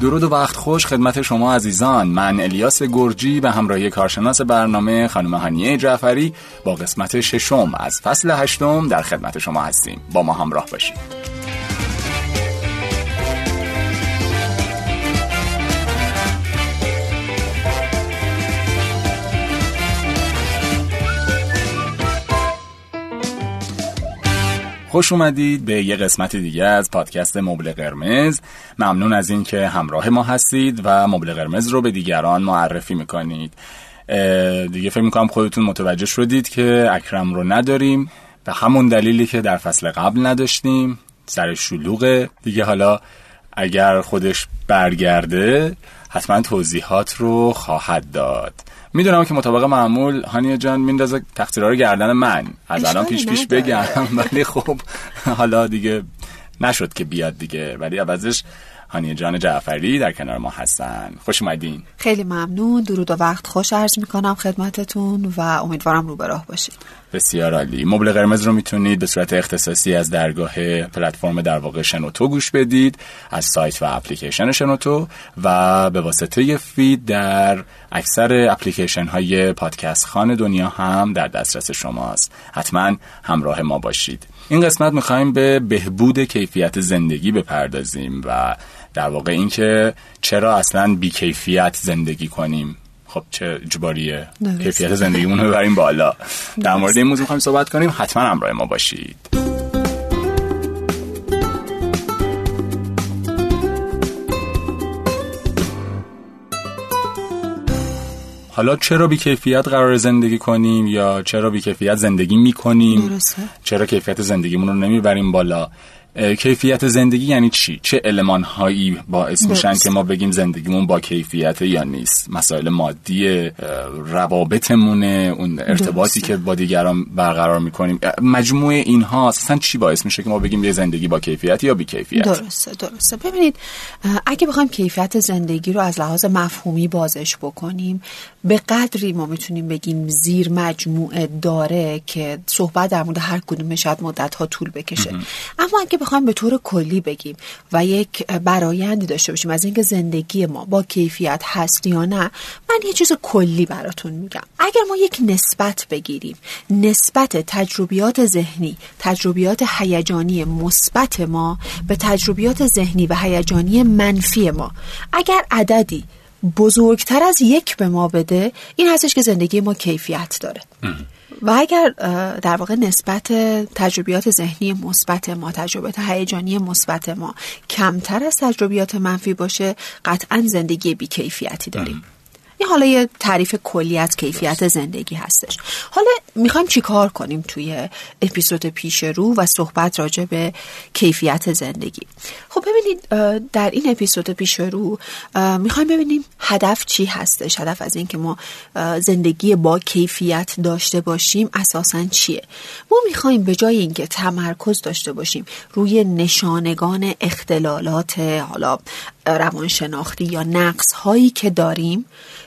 درود و وقت خوش خدمت شما عزیزان. من الیاس گرجی به همراهی کارشناس برنامه خانم هانیه جعفری با قسمت ششم از فصل هشتم در خدمت شما هستیم. با ما همراه باشید. خوش اومدید به یه قسمت دیگه از پادکست مبل قرمز. ممنون از اینکه همراه ما هستید و مبل قرمز رو به دیگران معرفی می‌کنید. دیگه فکر می‌کنم خودتون متوجه شدید که اکرم رو نداریم. به همون دلیلی که در فصل قبل نداشتیم. سر شلوغه. دیگه حالا اگر خودش برگرده حتما توضیحات رو خواهد داد. می‌دونم که مطابق معمول هانیه جان میندازه تقصیرها رو گردن من. از الان پیش پیش بگم. ولی خب حالا دیگه نشد که بیاد دیگه. ولی عوضش هانیه جان جعفری در کنار ما هستن. خوش اومدین. خیلی ممنون. درود و وقت خوش عرض می‌کنم خدمتتون و امیدوارم رو به راه باشید بسیار عالی. مبل قرمز رو می‌تونید به صورت اختصاصی از درگاه پلتفرم در واقع شنوتو گوش بدید از سایت و اپلیکیشن شنوتو و به واسطه فید در اکثر اپلیکیشن های پادکست خان دنیا هم در دسترس شماست. حتما همراه ما باشید. این قسمت می‌خوایم به بهبود کیفیت زندگی بپردازیم و در واقع اینکه چرا اصلا بیکیفیت زندگی کنیم؟ خب چه اجباریه؟ کیفیت زندگیمون رو ببریم بالا. در مورد این موضوع می‌خوایم صحبت کنیم. حتما همراه ما باشید. حالا چرا بی کیفیت قرار زندگی کنیم یا چرا بی کیفیت زندگی می‌کنیم؟ درسته. چرا کیفیت زندگیمون رو نمی‌بریم بالا؟ کیفیت زندگی یعنی چی؟ چه علمان هایی باعث میشن که ما بگیم زندگیمون با کیفیت یا نیست؟ مسائل مادی روابطمونه اون ارتباطی که با دیگران برقرار می‌کنیم. مجموعه اینها اصلا چی باعث میشه که ما بگیم یه زندگی با کیفیت یا بی کیفیت درسته درسته. ببینید اگه بخوایم کیفیت زندگی رو از لحاظ مفهومی بازش بکنیم به قدری ما می‌تونیم بگیم زیر مجموعه داره که صحبت در مورد هر کدوم شاید مدت ها طول بکشه. اما اگه بخوایم به طور کلی بگیم و یک برایندی داشته باشیم از اینکه زندگی ما با کیفیت هست یا نه من یه چیز کلی براتون میگم. اگر ما یک نسبت بگیریم نسبت تجربیات ذهنی تجربیات هیجانی مثبت ما به تجربیات ذهنی و هیجانی منفی ما اگر عددی بزرگتر از یک به ما بده این هستش که زندگی ما کیفیت داره. و اگر در واقع نسبت تجربیات ذهنی مثبت ما تجربیات هیجانی مثبت ما کمتر از تجربیات منفی باشه قطعا زندگی بیکیفیتی داریم. این حالا یه تعریف کلی از کیفیت زندگی هستش. حالا می‌خوایم چیکار کنیم توی اپیزود پیش رو و صحبت راجع به کیفیت زندگی؟ خب ببینید در این اپیزود پیش رو می‌خوایم ببینیم هدف چی هستش. هدف از اینکه ما زندگی با کیفیت داشته باشیم اساسا چیه؟ ما می‌خوایم به جای اینکه تمرکز داشته باشیم روی نشانگان اختلالات حالا روانشناختی یا نقص هایی که داریم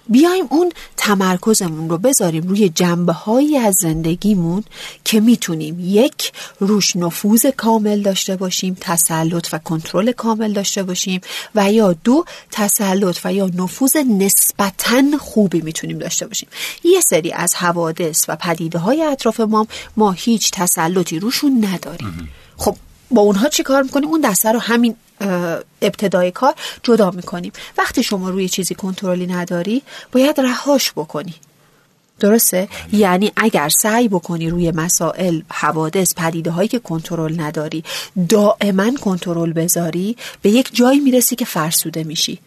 بیایم اون تمرکزمون رو بذاریم روی جنبه هایی از زندگیمون که می‌تونیم یک روش نفوذ کامل داشته باشیم تسلط و کنترل کامل داشته باشیم و یا دو تسلط و یا نفوذ نسبتا خوبی می‌تونیم داشته باشیم. یه سری از حوادث و پدیده های اطراف ما ما هیچ تسلطی روشون نداریم. خب با اونها چی کار می‌کنیم؟ اون دسته رو همین ابتدای کار جدا می‌کنیم. وقتی شما روی چیزی کنترلی نداری باید رهاش بکنی. درسته؟ یعنی اگر سعی بکنی روی مسائل حوادث پدیده هایی که کنترل نداری دائما کنترل بذاری به یک جایی می‌رسی که فرسوده میشی.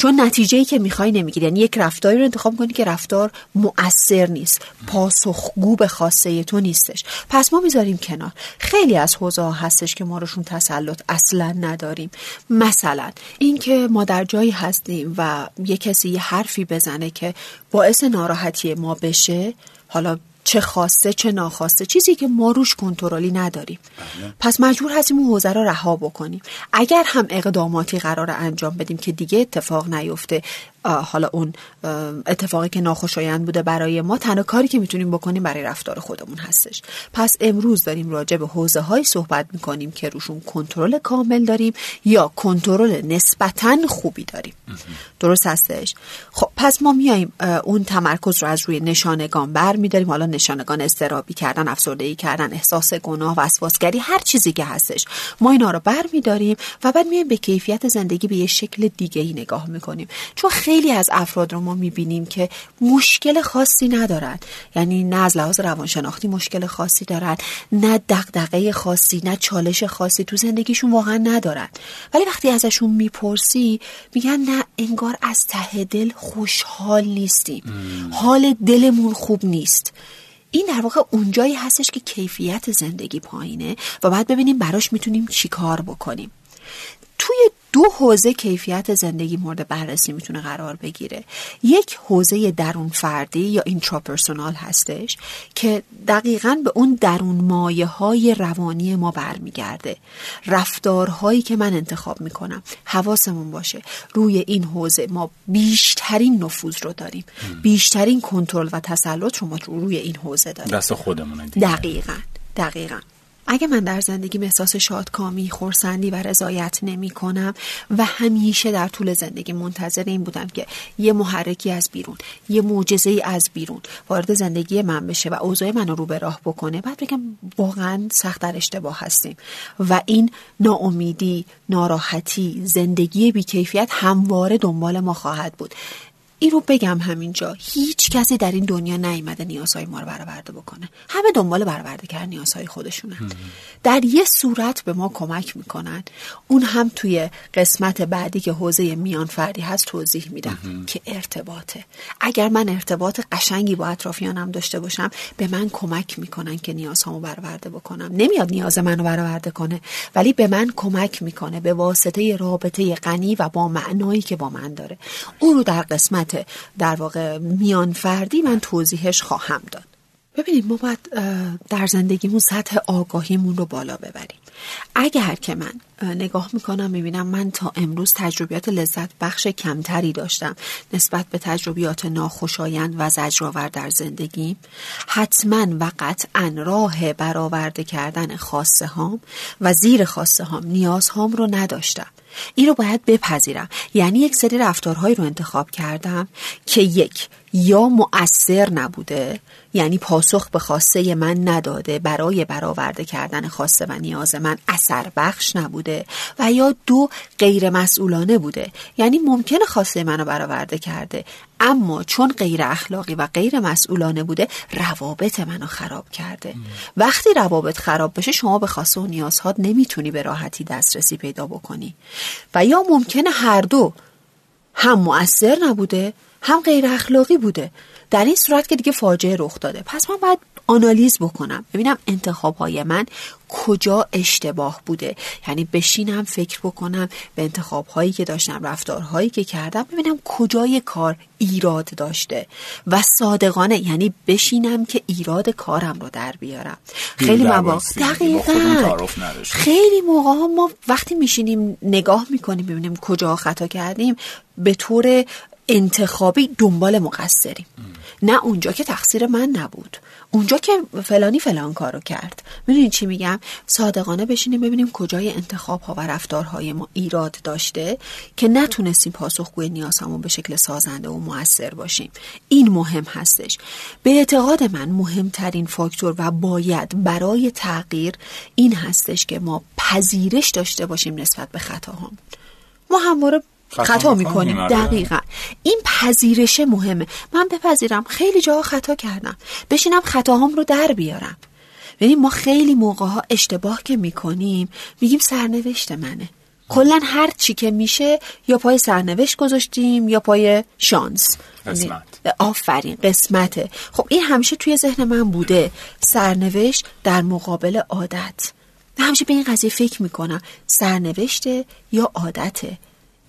چون نتیجه ای که می‌خوای نمی‌گیری. یعنی یک رفتاری رو انتخاب کنی که رفتار مؤثر نیست. پاسخگو به خواسته تو نیستش. پس ما می‌ذاریم کنار. خیلی از حوزه هستش که ما روشون تسلط اصلا نداریم. مثلا اینکه ما در جایی هستیم و یه کسی یه حرفی بزنه که باعث ناراحتی ما بشه حالا چه خواسته چه ناخواسته. چیزی که ما روش کنترلی نداریم. بله. پس مجبور هستیم اون حوزه رو رها بکنیم. اگر هم اقداماتی قرار انجام بدیم که دیگه اتفاق نیفته حالا اون اتفاقی که ناخوشایند بوده برای ما تنها کاری که می‌تونیم بکنیم برای رفتار خودمون هستش. پس امروز داریم راجع به حوزه های صحبت می‌کنیم که روشون کنترل کامل داریم یا کنترل نسبتا خوبی داریم. درست هستش؟ خب پس ما میایم اون تمرکز رو از روی نشانگان بر میداریم حالا نشانگان استرابی کردن افسردگی کردن احساس گناه وسواسگری هر چیزی که هستش. ما اینا رو بر میداریم و بعد میایم به کیفیت زندگی به یه شکل دیگه ای نگاه می‌کنیم. چون خیلی از افراد رو ما می‌بینیم که مشکل خاصی ندارن. یعنی نه از لحاظ روانشناختی مشکل خاصی دارن نه دغدغه خاصی نه چالش خاصی تو زندگیشون واقعا ندارن. ولی وقتی ازشون می‌پرسی میگن نه انگار از ته دل خوشحال نیستیم. حال دلمون خوب نیست. این در واقع اونجایی هستش که کیفیت زندگی پایینه و بعد ببینیم براش می‌تونیم چیکار بکنیم. توی دو حوزه کیفیت زندگی مورد بررسی می‌تونه قرار بگیره. یک حوزه درون فردی یا اینتراپرسونال هستش که دقیقا به اون درون مایه های روانی ما برمیگرده. رفتارهایی که من انتخاب می‌کنم حواسمون باشه. روی این حوزه ما بیشترین نفوذ رو داریم. بیشترین کنترل و تسلط رو ما روی این حوزه داریم. دست خودمونه دقیقا. دقیقا. اگه من در زندگی احساس شادکامی خورسندی و رضایت نمی کنم و همیشه در طول زندگی منتظر این بودم که یه محرکی از بیرون یه معجزه ای از بیرون وارد زندگی من بشه و اوضاع منو رو به راه بکنه بعد بگم واقعا سخت در اشتباه هستیم. و این ناامیدی ناراحتی زندگی بیکیفیت همواره دنبال ما خواهد بود. این رو بگم همینجا هیچ کسی در این دنیا نیومده نیازهای ما رو برآورده بکنه. همه دنبال برآورده کردن نیازهای خودشونن در یه صورت به ما کمک می‌کنن. اون هم توی قسمت بعدی که حوزه میان فردی هست توضیح میدم که ارتباطه. اگر من ارتباط قشنگی با اطرافیانم داشته باشم به من کمک می‌کنن که نیازهامو برآورده بکنم. نمیاد نیاز منو برآورده کنه ولی به من کمک می‌کنه به واسطه رابطه غنی و با معنایی که با من داره. اون رو در قسمت در واقع میان فردی من توضیحش خواهم داد. ببینید ما باید در زندگیمون سطح آگاهیمون رو بالا ببریم. اگر که من نگاه می‌کنم می‌بینم من تا امروز تجربیات لذت بخش کمتری داشتم. نسبت به تجربیات ناخوشایند و زجرآور در زندگیم حتما و قطعا راه برآورده کردن خواسته هام و زیر خواسته هام نیاز هام رو نداشتم. این رو باید بپذیرم. یعنی یک سری رفتارهایی رو انتخاب کردم که یک یا مؤثر نبوده یعنی پاسخ به خواسته من نداده برای برآورده کردن خواسته و نیاز من اثر بخش نبوده و یا دو غیر مسئولانه بوده. یعنی ممکنه خواسته منو برآورده کرده اما چون غیر اخلاقی و غیر مسئولانه بوده روابط منو خراب کرده. وقتی روابط خراب بشه شما به خواسته و نیازهات نمی‌تونی به راحتی دسترسی پیدا بکنی. و یا ممکنه هر دو هم مؤثر نبوده هم غیر اخلاقی بوده. در این صورت که دیگه فاجعه رخ داده. پس من باید آنالیز بکنم. ببینم انتخاب های من کجا اشتباه بوده. یعنی بشینم فکر بکنم به انتخاب هایی که داشتم رفتارهایی که کردم ببینم کجای کار ایراد داشته. و صادقانه یعنی بشینم که ایراد کارم رو در بیارم. خیلی مواقع دقیقا. خیلی موقع ما وقتی میشینیم نگاه می‌کنیم ببینیم کجا خطا کردیم به طور انتخابی دنبال مقصریم. نه اونجا که تقصیر من نبود. اونجا که فلانی فلان کارو کرد. می‌دونید چی میگم؟ صادقانه بشینیم ببینیم کجای انتخاب ها و رفتارهای ما ایراد داشته که نتونستیم پاسخگوی نیازهامون به شکل سازنده و موثر باشیم. این مهم هستش. به اعتقاد من مهمترین فاکتور و باید برای تغییر این هستش که ما پذیرش داشته باشیم نسبت به خطاهام. ما همواره خطا می‌کنیم آره. دقیقا. این پذیرش مهمه. من بپذیرم. خیلی جاها خطا کردم. بشینم خطاهام رو در بیارم. یعنی ما خیلی موقع ها اشتباه که می‌کنیم میگیم سرنوشت منه. کلا هر چی که میشه یا پای سرنوشت گذاشتیم یا پای شانس. قسمت. آفرین قسمته. خب این همیشه توی ذهن من بوده. سرنوشت در مقابل عادت. همیشه به این قضیه فکر می‌کنم. سرنوشته یا عادته؟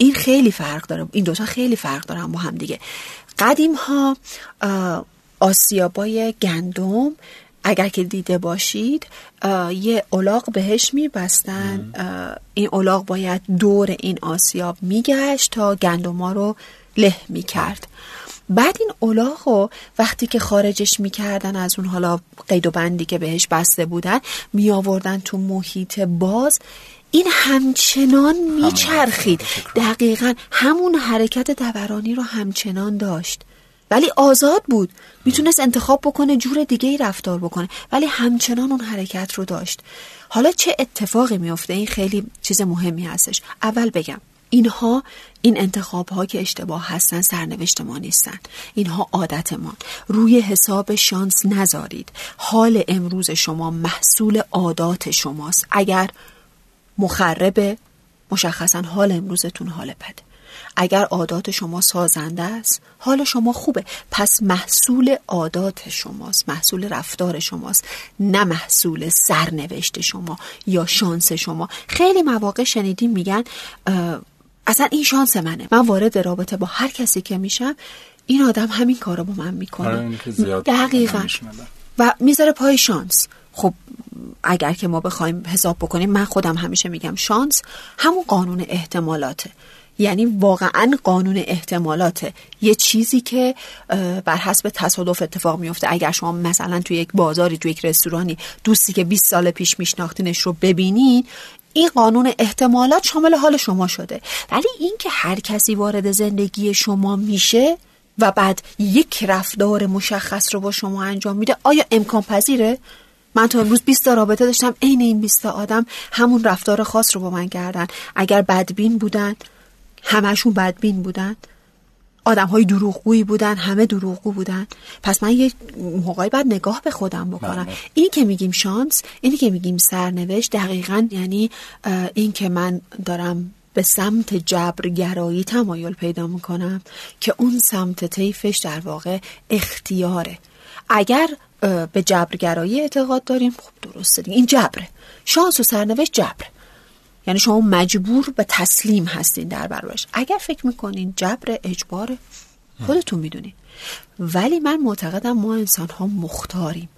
این خیلی فرق داره. این دوتا خیلی فرق دارن با هم دیگه. قدیم ها آسیابای گندم اگر که دیده باشید یه اولاغ بهش میبستن. این اولاغ باید دور این آسیاب میگشت تا گندما رو له می‌کرد. بعد این الاغ وقتی که خارجش می‌کردن از اون حالا قید و بندی که بهش بسته بودن می آوردن تو محیط باز. این همچنان میچرخید. دقیقا همون حرکت دورانی رو همچنان داشت. ولی آزاد بود. می‌تونست انتخاب بکنه جور دیگه ای رفتار بکنه. ولی همچنان اون حرکت رو داشت. حالا چه اتفاقی میفته این خیلی چیز مهمی هستش. اول بگم اینها این انتخاب ها که اشتباه هستن سرنوشت ما نیستن. اینها عادتمان روی حساب شانس نذارید. حال امروز شما محصول عادات شماست. اگر مخربه مشخصا حال امروزتون حال بده. اگر عادات شما سازنده است حال شما خوبه. پس محصول عادات شماست محصول رفتار شماست نه محصول سرنوشت شما یا شانس شما. خیلی مواقع شنیدیم میگن اصلا این شانس منه. من وارد رابطه با هر کسی که میشم این آدم همین کار رو با من می‌کنه. آره، دقیقا. و می‌ذاره پای شانس. خب اگر که ما بخوایم حساب بکنیم من خودم همیشه میگم شانس همون قانون احتمالاته. یعنی واقعا قانون احتمالاته. یه چیزی که بر حسب تصادف اتفاق میفته. اگر شما مثلا توی یک بازاری توی یک رستورانی دوستی که 20 سال پیش میشناختینش رو ببینین این قانون احتمالات شامل حال شما شده. ولی اینکه هر کسی وارد زندگی شما میشه و بعد یک رفتار مشخص رو با شما انجام میده آیا امکان پذیره؟ من تا امروز 20 تا رابطه داشتم عین این 20 آدم همون رفتار خاص رو با من کردن. اگر بدبین بودن همشون بدبین بودن. آدم های دروغگویی بودن همه دروغگو بودن. پس من یه موقعی بعد نگاه به خودم بکنم. بله. اینی که میگیم شانس اینی که میگیم سرنوشت دقیقا یعنی این که من دارم به سمت جبرگرایی تمایل پیدا می‌کنم که اون سمت طیفش در واقع اختیاره. اگر به جبرگرایی اعتقاد داریم. خب درسته این جبره. شانس و سرنوشت جبره. یعنی شما مجبور به تسلیم هستین در برابرش. اگر فکر می‌کنین جبر اجبار خودتون می‌دونین. ولی من معتقدم ما انسان ها مختاریم.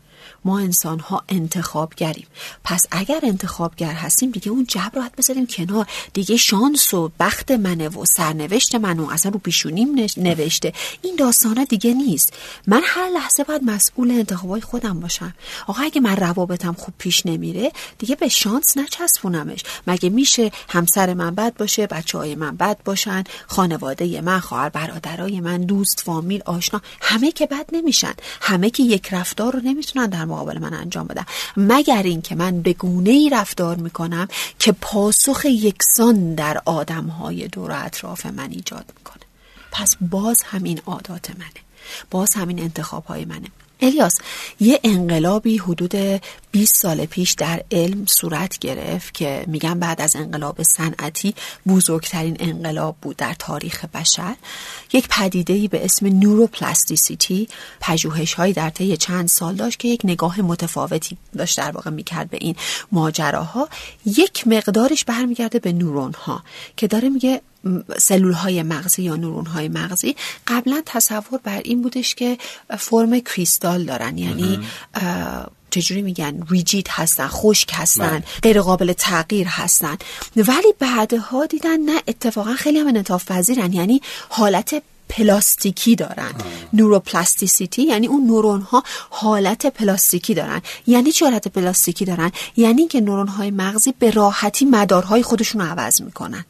ما انسان ها انتخابگریم. پس اگر انتخابگر هستیم دیگه اون جبر رو کنار. دیگه شانس و بخت منه و سرنوشت منو اصلا رو پیشونیم نوشته. این داستانه دیگه نیست. من هر لحظه باید مسئول انتخابای خودم باشم. آقا اگه من روابطم خوب پیش نمیره دیگه به شانس نچسبونمش. مگه میشه همسر من بد باشه بچه های من بد باشن خانواده من خواهر برادرای من دوست فامیل آشنا همه که بد نمیشن. همه که یک رفتار رو نمی‌تونن در مقابل من انجام بدم. مگر اینکه من به گونه ای رفتار می‌کنم که پاسخ یکسان در آدم های دور اطراف من ایجاد می‌کنه. پس باز همین عادات منه. باز همین انتخاب های منه. الیاس یه انقلابی حدود 20 سال پیش در علم صورت گرفت که میگن بعد از انقلاب صنعتی بزرگترین انقلاب بود در تاریخ بشر. یک پدیده به اسم نوروپلاستیسیتی پژوهش هایی در طی چند سال داشت که یک نگاه متفاوتی داشت در واقع می‌کرد به این ماجراها. یک مقدارش برمیگرده به نورون ها که داره میگه سلول های مغزی یا نورون های مغزی قبلا تصور بر این بودش که فرم کریستال دارن. یعنی چجوری میگن؟ ریجید هستن خشک هستن بله. غیر قابل تغییر هستن. ولی بعدها دیدن نه اتفاقا خیلی هم انطاف پذیرن یعنی حالت پلاستیکی دارن. نوروپلاستیسیتی یعنی اون نورون ها حالت پلاستیکی دارن. یعنی چه حالت پلاستیکی دارن؟ یعنی که نورون های مغزی به راحتی مدارهای خودشون رو عوض می‌کنن.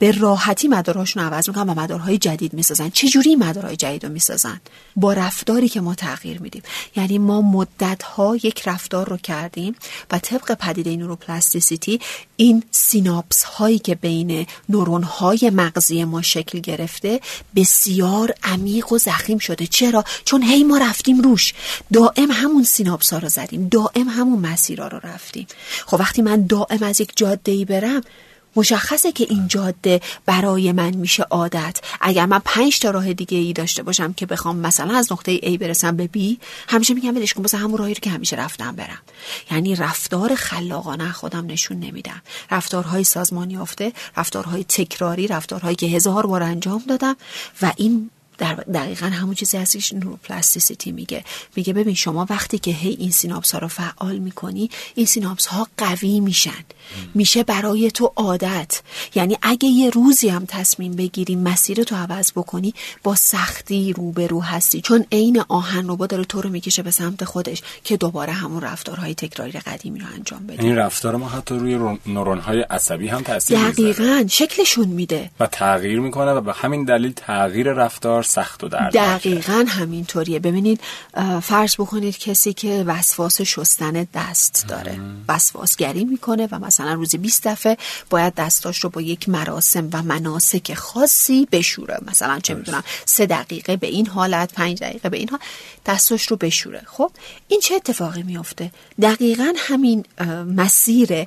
به راحتی مدارهاشون عوض می‌کنن و مدارهای جدید می‌سازن. چجوری مدارهای جدید رو می‌سازن؟ با رفتاری که ما تغییر میدیم. یعنی ما مدت ها یک رفتار رو کردیم و طبق پدیده neuroplasticity این سیناپس هایی که بین نورون های مغزی ما شکل گرفته بسیار عمیق و ضخیم شده. چرا؟ چون هی ما رفتیم روش. دائم همون سیناپس ها رو زدیم. دائم همون مسیرها رو رفتیم. خب وقتی من دائم از یک جاده ای برم مشخصه که این جاده برای من میشه عادت. اگر من پنج تا راه دیگه ای داشته باشم که بخوام مثلا از نقطه A برسم به B همیشه میگم ولش کن همون راهی رو که همیشه رفتم برم. یعنی رفتار خلاقانه خودم نشون نمیدم. رفتارهای سازمان یافته رفتارهای تکراری رفتارهایی که هزار بار انجام دادم و این در دقیقا همون چیزی هستش neuroplasticity میگه. میگه ببین شما وقتی که هی این سیناپس ها رو فعال می‌کنی این سیناپس ها قوی میشن. میشه برای تو عادت. یعنی اگه یه روزی هم تصمیم بگیری مسیر تو عوض بکنی با سختی روبرو هستی. چون عین آهن رو داره تو رو می‌کشه به سمت خودش که دوباره همون رفتارهای تکراری قدیمی رو انجام بده. این رفتار ما حتی روی نورون های عصبی هم تاثیر دقیقا شکلشون میده. و تغییر می‌کنه و به همین دلیل تغییر رفتار سخت و درد دقیقا همینطوریه. ببینید فرض بکنید کسی که وسواس شستن دست داره. وسواسگری می‌کنه و مثلا روزی 20 دفعه باید دستاش رو با یک مراسم و مناسک خاصی بشوره. مثلا چه می‌دونم سه دقیقه به این حالت پنج دقیقه به این حالت دستاش رو بشوره. خب این چه اتفاقی میفته دقیقا همین مسیر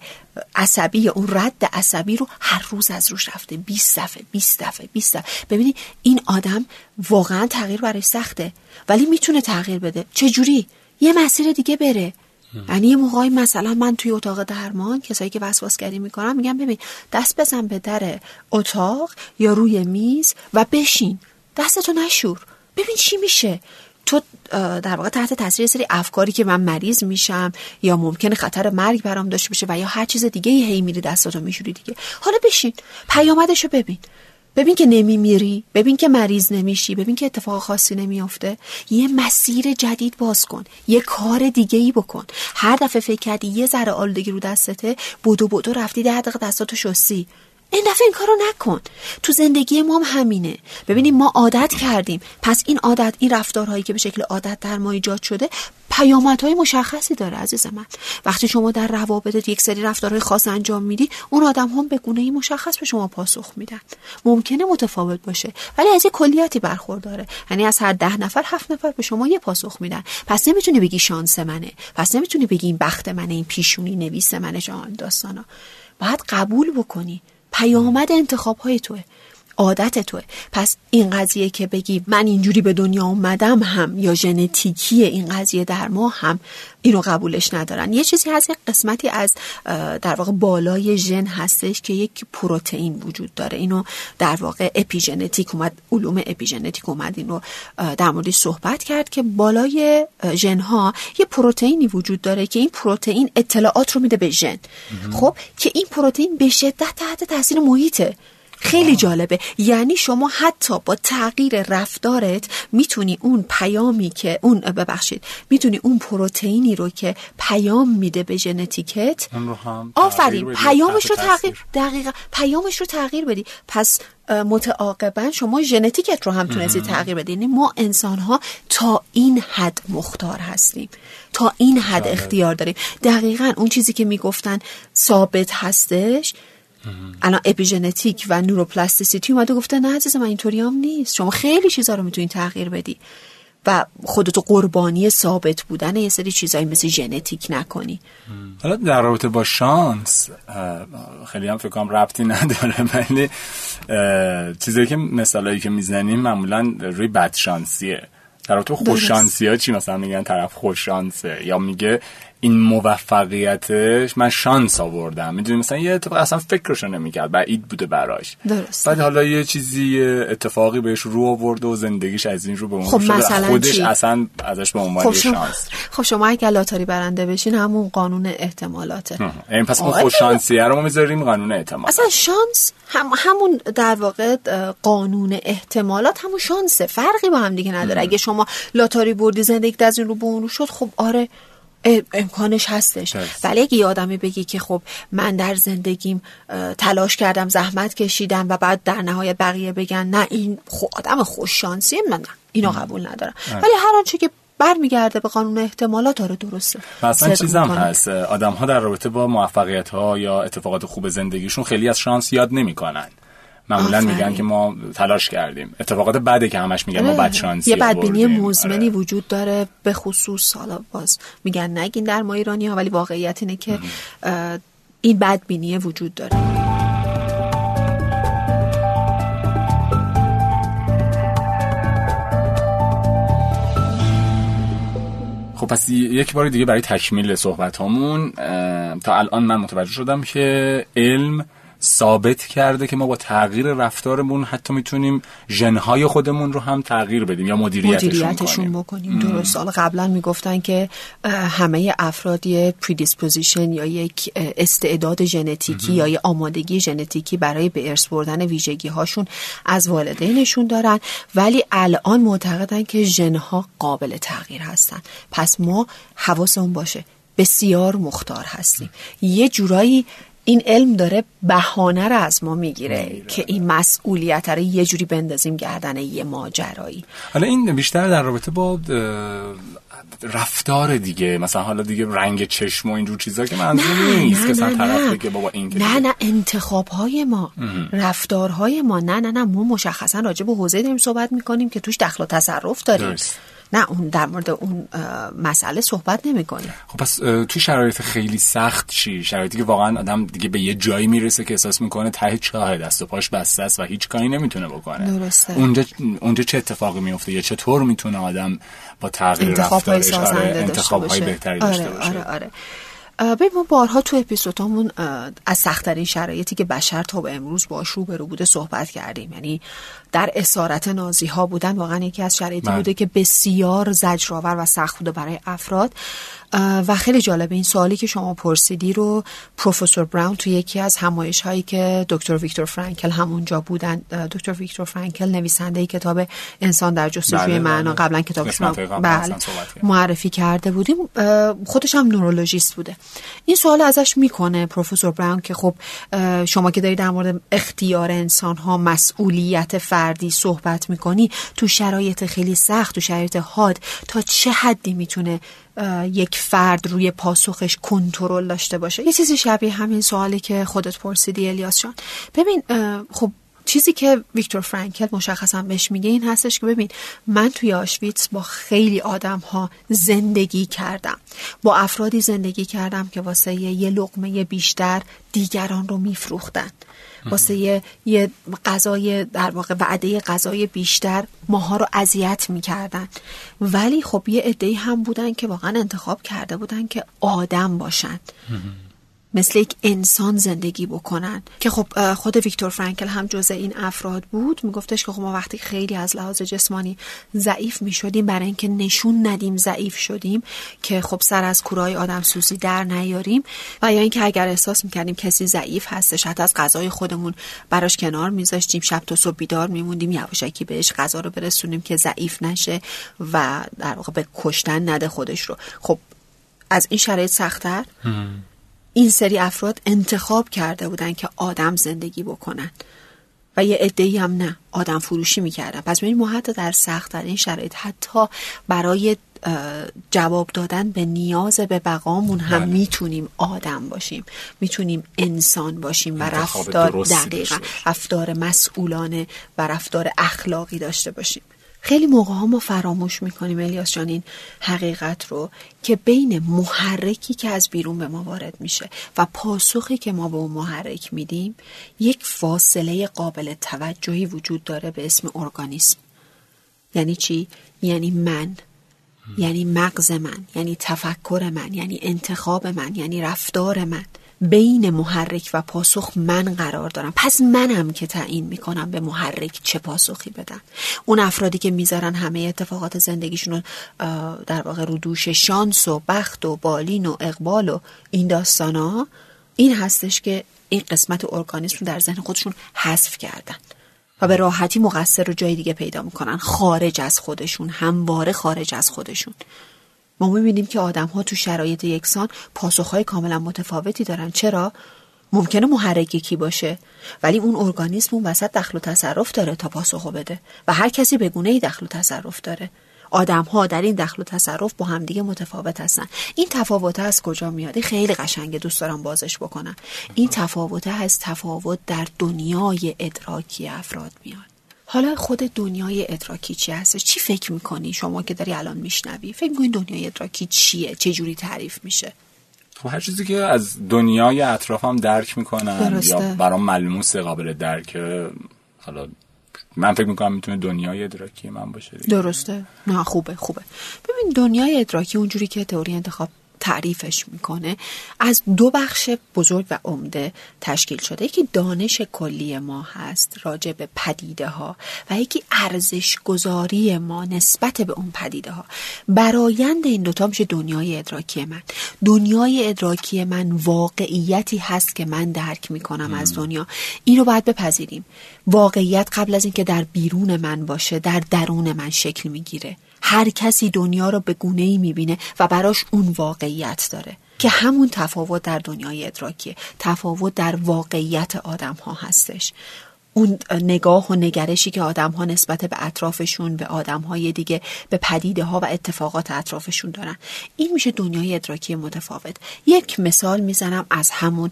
عصبی اون رد عصبی رو هر روز از روش رفته. 20 دفعه 20 دفعه 20 دفعه ببینید این آدم واقعا تغییر برای سخته ولی می‌تونه تغییر بده. چه جوری یه مسیر دیگه بره. یعنی یه موقعی مثلا من توی اتاق درمان کسایی که وسواسگری می‌کنم میگم ببین دست بزن به در اتاق یا روی میز و بشین. دستتو نشور. ببین چی میشه. تو در واقع تحت تاثیر سری افکاری که من مریض میشم یا ممکنه خطر مرگ برام داشته باشه و یا هر چیز دیگه هی میری دستاتو میشوری دیگه. حالا بشین پیامدشو ببین. ببین که نمیمیری ببین که مریض نمیشی ببین که اتفاق خاصی نمیافته. یه مسیر جدید باز کن یه کار دیگه ای بکن. هر دفعه فکر کردی یه ذره آلودگی رو دستته بودو بودو رفتی ده دقیقه دستاتو شستی. این دفعه این کارو نکن. تو زندگی ما هم همینه. ببینیم ما عادت کردیم. پس این عادت این رفتارهایی که به شکل عادت در ما ایجاد شده پیامدهای مشخصی داره عزیز من. وقتی شما در روابطت یک سری رفتارهای خاص انجام میدی اون آدم هم به گونه مشخص به شما پاسخ میدن. ممکنه متفاوت باشه ولی از یه کلیاتی برخورداره. یعنی از هر ده نفر هفت نفر به شما یه پاسخ میدن. پس نمی‌تونی بگی شانس منه. پس نمی‌تونی بگی این بخت منه این پیشونی نویس منه جان داستانا. باید قبول بکنی. پیامد انتخاب های توه. عادت توه. پس این قضیه که بگی من اینجوری به دنیا اومدم هم یا ژنتیکی این قضیه در ما هم اینو قبولش ندارن. یه چیزی هست یک قسمتی از در واقع بالای ژن هستش که یک پروتئین وجود داره. اینو در واقع اپیژنتیک اومد علوم اپیژنتیک اومد اینو در موردش صحبت کرد که بالای ژن ها یه پروتئینی وجود داره که این پروتئین اطلاعات رو میده به ژن. خب که این پروتئین به شدت تحت تاثیر محیطه. خیلی جالبه. یعنی شما حتی با تغییر رفتارت می‌تونی اون پیامی که اون ببخشید می‌تونی اون پروتئینی رو که پیام میده به ژنتیکت آفرین. پیامش رو تغییر دقیقا. پیامش رو تغییر بدی. پس متعاقبا شما ژنتیکت رو هم تونستی تغییر بدی. یعنی ما انسان ها تا این حد مختار هستیم. تا این حد اختیار داریم. دقیقا اون چیزی که می‌گفتن ثابت هستش. الان اپیژنتیک و neuroplasticity اومده گفته نه عزیز من اینطوری هم نیست. شما خیلی چیزا رو می‌تونید تغییر بدی. و خودتو قربانی ثابت بودن یه سری چیزایی مثل ژنتیک نکنی. حالا در رابطه با شانس خیلی هم فکرم ربطی نداره ولی چیزایی که مثالایی که می‌زنیم معمولا روی بدشانسیه. در رابطه خوششانسی ها چی مثلا میگن؟ طرف خوششانسه یا میگه این موفقیتش من شانس آوردم. می‌دونی؟ مثلا یه اتفاق اصلا فکرشو نمی‌کرد. بعید بوده براش. درست بعد حالا یه چیزی اتفاقی بهش رو آورده و زندگیش از این رو به اون خب مثلا خودش چی؟ اصلا ازش به عنوان خب شما, شانس. خب شما اگه لاتاری برنده بشین همون قانون احتمالاته. این پس اون آره. خوش شانسیه رو ما می‌ذاریم قانون احتمال اصلا شانس هم همون در واقع قانون احتمالات همون شانسه. فرقی با هم دیگه نداره. اگه شما لاتاری بردی زندگی از این رو به اون رو شد خب آره. امکانش هستش. هست. ولی اگه یه آدمی بگی که خب من در زندگیم تلاش کردم زحمت کشیدم و بعد در نهایت بقیه بگن نه این خو آدم خوش شانسیه من نه. اینو قبول ندارم. ولی هر آنچه که برمیگرده به قانون احتمالات داره درسته. اصلا چیزم می‌کنه. هست. آدم ها در رابطه با موفقیت ها یا اتفاقات خوب زندگیشون خیلی از شانس یاد نمی‌کنن. معمولا. میگن که ما تلاش کردیم اتفاقات بعده که همش میگن ما آره. بد شانسی یه بدبینی آوردیم. مزمنی آره. وجود داره به خصوص حالا باز میگن نگین در ما ایرانی ها ولی واقعیت اینه که این بدبینی وجود داره خب پس یک بار دیگه برای تکمیل صحبت همون تا الان من متوجه شدم که علم ثابت کرده که ما با تغییر رفتارمون حتی می‌تونیم ژنهای خودمون رو هم تغییر بدیم یا مدیریتشون, مدیریتشون بکنیم. درست. حالا قبلا می‌گفتن که همه افراد یه predisposition یا یک استعداد ژنتیکی یا یه آمادگی ژنتیکی برای به ارث بردن ویژگی هاشون از والدینشون دارن. ولی الان معتقدن که ژنها قابل تغییر هستن. پس ما حواسمون باشه. بسیار مختار هستیم. یه جورایی این علم داره بهانه رو از ما می‌گیره که این مسئولیت رو یه جوری بندازیم گردن یه ماجرایی. حالا این بیشتر در رابطه با رفتار دیگه مثلا حالا دیگه رنگ چشم و اینجور چیزا که منظور نیست که طرف بگه بابا این نه نه انتخاب های ما رفتارهای ما. نه نه نه ما مشخصا راجع به حوزه داریم صحبت می‌کنیم که توش دخل و تصرف داریم. درست. نه اون در مورد اون مسئله صحبت نمی‌کنه. خب پس تو شرایط خیلی سخت چی؟ شرایطی که واقعا آدم دیگه به یه جایی می‌رسه که احساس می‌کنه ته چاه دست و پاش بسته است و هیچ کاری نمی‌تونه بکنه. درسته. اونجا اونجا چه اتفاقی میفته یا چطور می‌تونه آدم با تغییر رفتارش آره انتخاب های بهتری داشته آره، باشه؟ آره آره. به ما بارها تو اپیزودامون از سختترین شرایطی که بشر تا به امروز باش روبرو بوده صحبت کردیم یعنی در اسارت نازی ها بودن واقعا یکی از شرایطی بله. بوده که بسیار زجرآور و سخت بوده برای افراد و خیلی جالبه این سوالی که شما پرسیدی رو پروفسور براون تو یکی از همایش هایی که دکتر ویکتور فرانکل همونجا بودن. دکتر ویکتور فرانکل نویسنده کتاب انسان در جستجوی بله معنا بله. قبلا کتابش بله معرفی کرده بودیم. خودش هم نورولوژیست بوده. این سوال ازش می‌کنه پروفسور براون که خب شما که دارید در مورد اختیار انسان ها مسئولیت فردی صحبت می‌کنی تو شرایط خیلی سخت تو شرایط حاد تا چه حدی می‌تونه یک فرد روی پاسخش کنترل داشته باشه. یه چیزی شبیه همین سوالی که خودت پرسیدی الیاس جان. ببین خب چیزی که ویکتور فرانکل مشخصا بهش میگه این هستش که ببین من توی آشویتس با خیلی آدم ها زندگی کردم. با افرادی زندگی کردم که واسه یه لقمه بیشتر دیگران رو میفروختن. واسه یه, یه غذای در واقع وعده غذای بیشتر ماها رو اذیت می‌کردن. ولی خب یه عده‌ای هم بودن که واقعا انتخاب کرده بودن که آدم باشن. مثل یک انسان زندگی بکنن. که خب خود ویکتور فرانکل هم جزء این افراد بود. میگفتش که خب ما وقتی خیلی از لحاظ جسمانی ضعیف می‌شدیم برای اینکه نشون ندیم ضعیف شدیم که خب سر از کورای آدم سوزی در نیاریم. و یا اینکه اگر احساس می‌کردیم کسی ضعیف هستش حتی از غذای خودمون براش کنار میذاشتیم شب تا صبح بیدار میموندیم یواشکی بهش غذا رو برسونیم که ضعیف نشه و در واقع به کشتن نده خودش رو. خب از این شرایط سختتر؟ این سری افراد انتخاب کرده بودن که آدم زندگی بکنن. و یه عده‌ای هم نه آدم فروشی می‌کردن. پس ببینید ما حتی در سخت این شرایط حتی برای جواب دادن به نیاز به بقامون هم بله. می‌تونیم آدم باشیم. می‌تونیم انسان باشیم و رفتار دقیقا رفتار مسئولانه و رفتار اخلاقی داشته باشیم. خیلی موقع ها ما فراموش می‌کنیم الیاس جان این حقیقت رو که بین محرکی که از بیرون به ما وارد میشه و پاسخی که ما به اون محرک میدیم یک فاصله قابل توجهی وجود داره به اسم ارگانیسم یعنی چی؟ یعنی من یعنی مغز من یعنی تفکر من یعنی انتخاب من یعنی رفتار من بین محرک و پاسخ من قرار دارم. پس منم که تعیین می‌کنم به محرک چه پاسخی بدم. اون افرادی که می‌ذارن همه اتفاقات زندگیشون رو در واقع رو دوش شانس و بخت و بالین و اقبال و این داستان ها این هستش که این قسمت ارگانیسم در ذهن خودشون حذف کردن و به راحتی مقصر رو جای دیگه پیدا می‌کنن خارج از خودشون همواره خارج از خودشون. ما می‌بینیم که آدم ها تو شرایط یکسان پاسخهای کاملا متفاوتی دارن. چرا؟ ممکنه محرک یکی باشه ولی اون ارگانیسم اون وسط دخل و تصرف داره تا پاسخو بده و هر کسی به گونه ای دخل و تصرف داره. آدم ها در این دخل و تصرف با همدیگه متفاوت هستن. این تفاوت از کجا میاد؟ خیلی قشنگه دوست دارم بازش بکنم. این تفاوت از تفاوت در دنیای ادراکی افراد میاد. حالا خود دنیای ادراکی چی هست؟ چی فکر می‌کنی شما که داری الان میشنوی؟ فکر می‌کنی دنیای ادراکی چیه؟ چه جوری تعریف میشه؟ خب هر چیزی که از دنیای اطرافم درک می‌کنم درسته. یا برام ملموس قابل درک حالا من فکر می‌کنم می‌تونه دنیای ادراکی من باشه درسته. نه خوبه خوبه. ببین دنیای ادراکی اونجوری که تئوری انتخاب تعریفش می‌کنه از دو بخش بزرگ و عمده تشکیل شده. یکی دانش کلی ما هست راجع به پدیده ها و یکی ارزش گذاری ما نسبت به اون پدیده ها برایند این دوتا میشه دنیای ادراکی من. دنیای ادراکی من واقعیتی هست که من درک می‌کنم از دنیا. این رو باید بپذیریم. واقعیت قبل از اینکه در بیرون من باشه در درون من شکل می‌گیره. هر کسی دنیا رو به گونه ای می‌بینه و براش اون واقعیت داره که همون تفاوت در دنیای ادراکیه تفاوت در واقعیت آدم ها هستش. اون نگاه و نگرشی که آدم ها نسبت به اطرافشون به آدم های دیگه به پدیده ها و اتفاقات اطرافشون دارن. این میشه دنیای ادراکی متفاوت. یک مثال می‌زنم از همون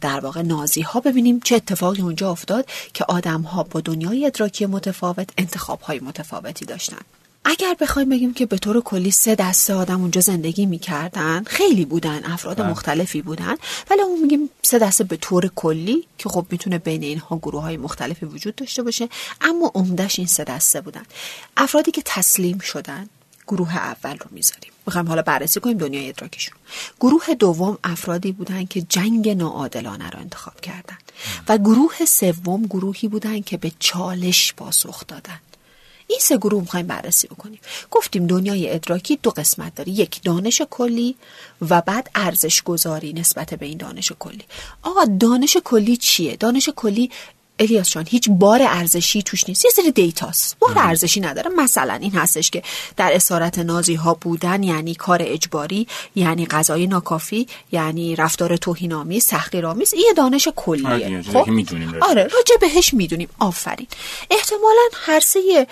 در واقع نازی ها ببینیم چه اتفاقی اونجا افتاد که آدم ها با دنیای ادراکی متفاوت انتخاب های متفاوتی داشتن. اگر بخوایم بگیم که به طور کلی سه دسته آدم اونجا زندگی می‌کردن خیلی بودن افراد بله. مختلفی بودن. ولی اون میگیم سه دسته به طور کلی که خب می‌تونه بین اینها گروه های مختلفی وجود داشته باشه اما عمدهش این سه دسته بودن. افرادی که تسلیم شدن گروه اول رو می‌ذاریم. می‌خوایم حالا بررسی کنیم دنیای ادراکشون. گروه دوم افرادی بودن که جنگ ناعادلانه رو انتخاب کردن. و گروه سوم گروهی بودن که به چالش پاسخ دادن. این سه گروه می‌خوایم بررسی بکنیم. گفتیم دنیای ادراکی دو قسمت داره. یک دانش کلی و بعد ارزش گذاری نسبت به این دانش کلی. آقا دانش کلی چیه؟ دانش کلی الیاس جان هیچ بار ارزشی توش نیست. یه سری دیتاست بار ارزشی نداره. مثلا این هستش که در اسارت نازی ها بودن یعنی کار اجباری یعنی غذای ناکافی یعنی رفتار توهین‌آمیز تحقیرآمیز این دانش کلیه. آره خب؟ آره راجع بهش می‌دونیم. آفرین. احتمالا هر سه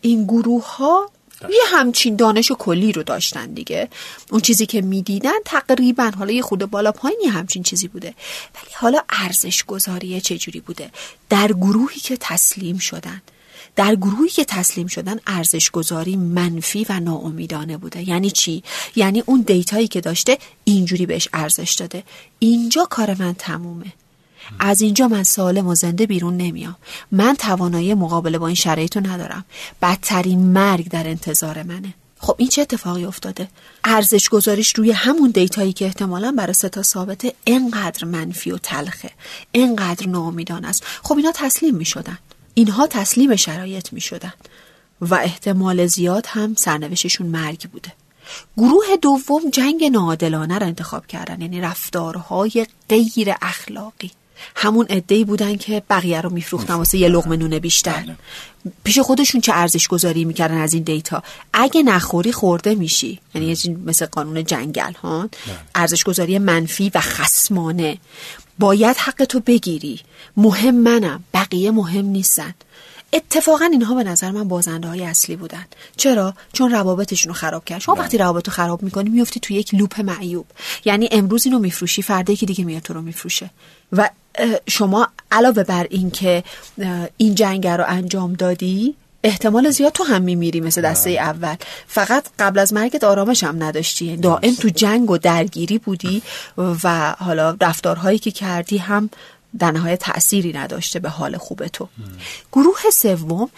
این گروه ها یه همچین دانش کلی رو داشتن دیگه. اون چیزی که می‌دیدن تقریبا حالا یه خود بالا پایین یه همچین چیزی بوده. ولی حالا ارزش گذاری چجوری بوده؟ در گروهی که تسلیم شدن. در گروهی که تسلیم شدن ارزش گذاری منفی و ناامیدانه بوده. یعنی چی؟ یعنی اون دیتایی که داشته اینجوری بهش ارزش داده. اینجا کار من تمومه. از اینجا من سالم و زنده بیرون نمیام. من توانایی مقابله با این شرایط ندارم. بدترین مرگ در انتظار منه. خب این چه اتفاقی افتاده؟ ارزش گذاریش روی همون دیتایی که احتمالا برای ستا ثابته انقدر منفی و تلخه. انقدر ناامیدان است. خب اینا تسلیم می شدن اینها تسلیم شرایط می شدن و احتمال زیاد هم سرنوشتشون مرگ بوده. گروه دوم جنگ ناعادلانه را انتخاب کردن یعنی رفتارهای غیر اخلاقی. همون عده‌ای بودن که بقیه رو میفروختن واسه یه لقمه نونه بیشتر. بله. پیش خودشون چه ارزش گذاری می‌کردن از این دیتا؟ اگه نخوری خورده میشی. یعنی مثل قانون جنگل ها؟ بله. ارزش گذاری منفی و خسمانه باید حق تو بگیری. مهم منم. بقیه مهم نیستن. اتفاقا اینها به نظر من بازنده های اصلی بودن. چرا؟ چون روابطشون رو خراب کرد. شما وقتی روابط رو خراب می‌کنی میفتی تو یک لوپ معیوب. یعنی امروز اینو میفروشی فردا که دیگه میاد تو رو میفروشه. و شما علاوه بر این که این جنگ رو انجام دادی احتمال زیاد تو هم میمیری مثل دسته اول. فقط قبل از مرگت آرامش هم نداشتی. دائم تو جنگ و درگیری بودی و حالا رفتارهایی که کردی هم در نهایت تأثیری نداشته به حال خوب تو. گروه سوم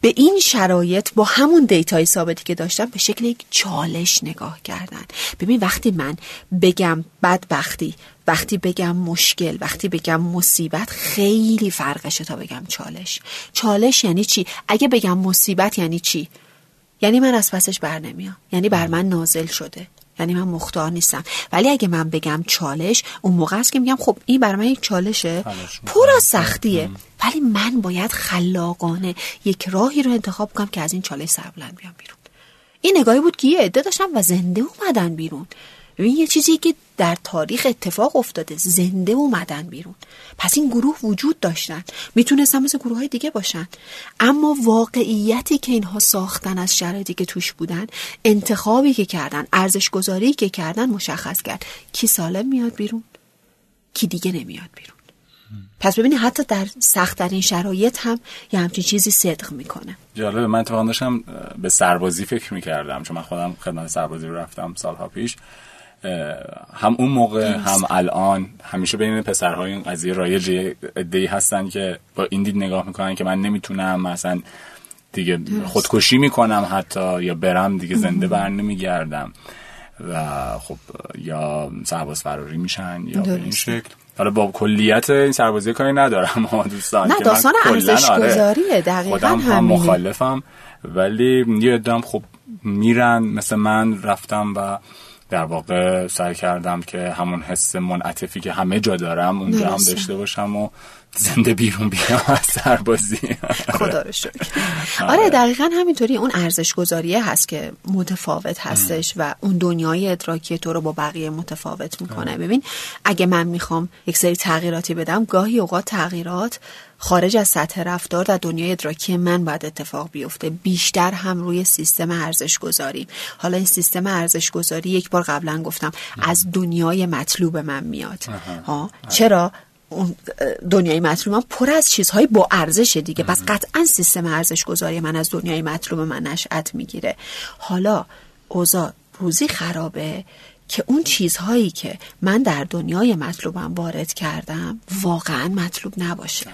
به این شرایط با همون دیتای ثابتی که داشتم به شکل یک چالش نگاه کردن. ببین وقتی من بگم بدبختی وقتی بگم مشکل وقتی بگم مصیبت خیلی فرقشه تا بگم چالش. چالش یعنی چی؟ اگه بگم مصیبت یعنی چی؟ یعنی من از پسش بر نمیام. یعنی بر من نازل شده. یعنی من مختار نیستم. ولی اگه من بگم چالش اون موقع است که میگم خب این برای من یک چالشه. پر از سختیه. ولی من باید خلاقانه یک راهی رو انتخاب کنم که از این چالش سر بلند بیام بیرون. این نگاهی بود که یه عده داشتم و زنده اومدن بیرون. ببین یه چیزی که در تاریخ اتفاق افتاده. زنده اومدن بیرون. پس این گروه وجود داشتن. می‌تونستن مثل گروه های دیگه باشن. اما واقعیتی که اینها ساختن از شرایطی که توش بودن انتخابی که کردن ارزش گذاری که کردن مشخص کرد. کی سالم میاد بیرون؟ کی دیگه نمیاد بیرون؟ پس ببینید حتی در سختترین شرایط هم یه همچین چیزی صدق می‌کنه. جالبه من اتفاقا داشتم به سربازی فکر می‌کردم. چون من خودم خدمت سربازی رو رفتم سالها پیش. هم اون موقع هم الان. همیشه بین پسرهای این قضیه رایج ادهی هستن که با این دید نگاه می‌کنن که من نمی‌تونم مثلا دیگه خودکشی می‌کنم حتی یا برم دیگه زنده بر نمیگردم. و خب یا سرباز فراری میشن یا به این شکل. حالا با کلیت این سربازی کاری ندارم ها دوستان نه داستان ارزش گذاریه دقیقا خودم هم مخالفم. ولی یه ادام خب میرن مثل من رفتم و در واقع سعی کردم که همون حس منعطفی که همه جا دارم اونجا هم داشته باشم و زنده بیرون بیام از سربازی. خدا رو شکر. آره. آره دقیقا همینطوری اون ارزش گذاریه هست که متفاوت هستش و اون دنیای ادراکی تو رو با بقیه متفاوت می‌کنه. آره. ببین اگه من می‌خوام یک سری تغییراتی بدم گاهی اوقات تغییرات خارج از سطح رفتار در دنیای ادراکی من باید اتفاق بیفته. بیشتر هم روی سیستم ارزش گذاری حالا این سیستم ارزش گذاری یک بار قبلا گفتم از دنیای مطلوب من میاد. ها؟ چرا؟ دنیای مطلوب من پر از چیزهای با ارزش دیگه. پس قطعا سیستم ارزش گذاری من از دنیای مطلوب من نشأت می‌گیره. حالا اوضاع روزی خرابه که اون چیزهایی که من در دنیای مطلوبم وارد کردم واقعا مطلوب نباشه.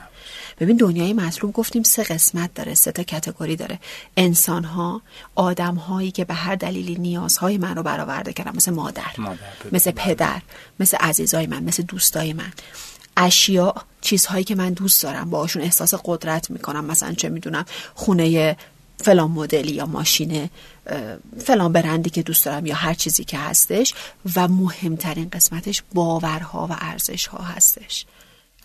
ببین دنیای مطلوب گفتیم سه قسمت داره سه تا کتگوری داره. انسان ها آدم هایی که به هر دلیلی نیازهای من رو برآورده کردن مثل مادر, مثل پدر مثل عزیزای من مثل دوستای من. اشیا چیزهایی که من دوست دارم باشون احساس قدرت می‌کنم. مثلا چه می‌دونم خونه فلان مدلی یا ماشین فلان برندی که دوست دارم یا هر چیزی که هستش و مهمترین قسمتش باورها و ارزشها هستش.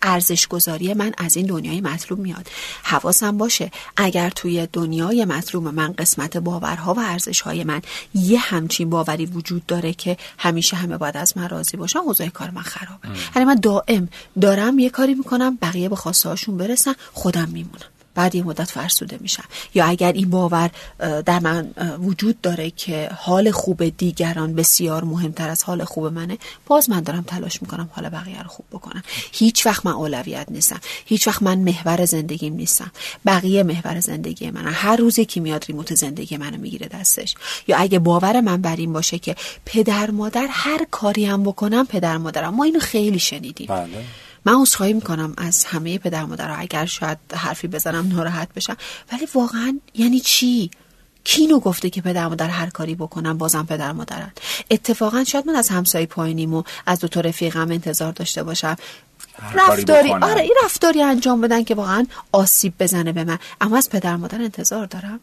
ارزش گذاری من از این دنیای مطلوب میاد. حواسم باشه اگر توی دنیای مطلوب من قسمت باورها و ارزشهای من یه همچین باوری وجود داره که همیشه همه باید از من راضی باشن اوضاع کار من خرابه. یعنی من دائم دارم یه کاری می‌کنم بقیه به خواسته هاشون برسن خودم میمونم. بعد یه مدت فرسوده میشم. یا اگر این باور در من وجود داره که حال خوب دیگران بسیار مهمتر از حال خوب منه باز من دارم تلاش می‌کنم حال بقیه رو خوب بکنم. هیچ وقت من اولویت نیستم. هیچ وقت من محور زندگیم نیستم. بقیه محور زندگی من هر روزی که میاد ریموت زندگی منو می‌گیره دستش. یا اگه باور من بر این باشه که پدر مادر هر کاری هم بکنم پدر مادرم. ما اینو خیلی شنیدیم. بله. من عذرخواهی می‌کنم از همه پدر مادرها. اگر شاید حرفی بزنم ناراحت بشم. ولی واقعا یعنی چی؟ کی نو گفته که پدر مادر هر کاری بکنم بازم پدر مادرن؟ اتفاقا شاید من از همسایه پایینیم و از دو تا رفیقم انتظار داشته باشم. رفتاری آره این رفتاری انجام بدن که واقعا آسیب بزنه به من. اما از پدر مادر انتظار دارم.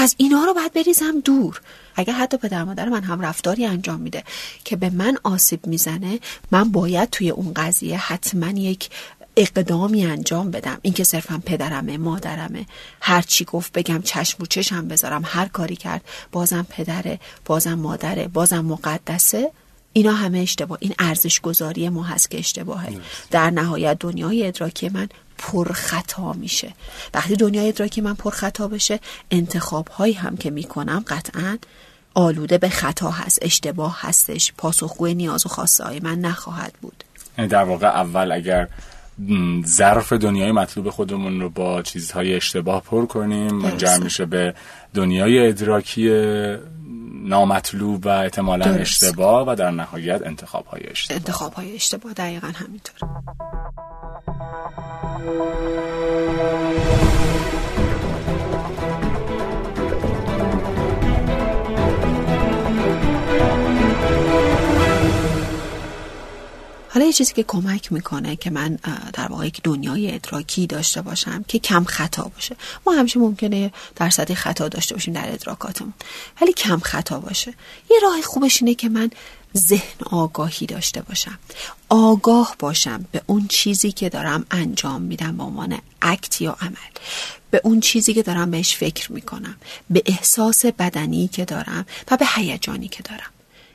پس اینا رو باید بریزم دور. اگر حتی پدر مادر من هم رفتاری انجام میده که به من آسیب می‌زنه من باید توی اون قضیه حتما یک اقدامی انجام بدم. اینکه صرفا پدرمه مادرمه. هر چی گفت بگم چشم و چشم بذارم. هر کاری کرد بازم پدره بازم مادره بازم مقدسه. اینا همه اشتباه. این ارزش گذاری ما هست که اشتباهه. در نهایت دنیای ادراکی من پر خطا میشه. وقتی دنیای ادراکی من پر خطا بشه انتخاب هایی هم که می‌کنم قطعا آلوده به خطا هست اشتباه هستش پاسخگوی نیاز و خواسته های من نخواهد بود. یعنی در واقع اول اگر ظرف دنیای مطلوب خودمون رو با چیزهای اشتباه پر کنیم منجر میشه به دنیای ادراکی نامطلوب و احتمالا اشتباه و در نهایت انتخاب های اشتباه. انتخاب های اشتباه دقیقا همینطور. حالا یه چیزی که کمک می‌کنه که من در واقع یک دنیای ادراکی داشته باشم که کم خطا باشه. ما همیشه ممکنه درصدی خطا داشته باشیم در ادراکاتمون ولی کم خطا باشه. یه راه خوبش اینه که من ذهن آگاهی داشته باشم. آگاه باشم به اون چیزی که دارم انجام میدم به عنوان اکت یا عمل. به اون چیزی که دارم بهش فکر می‌کنم. به احساس بدنی که دارم و به هیجانی که دارم.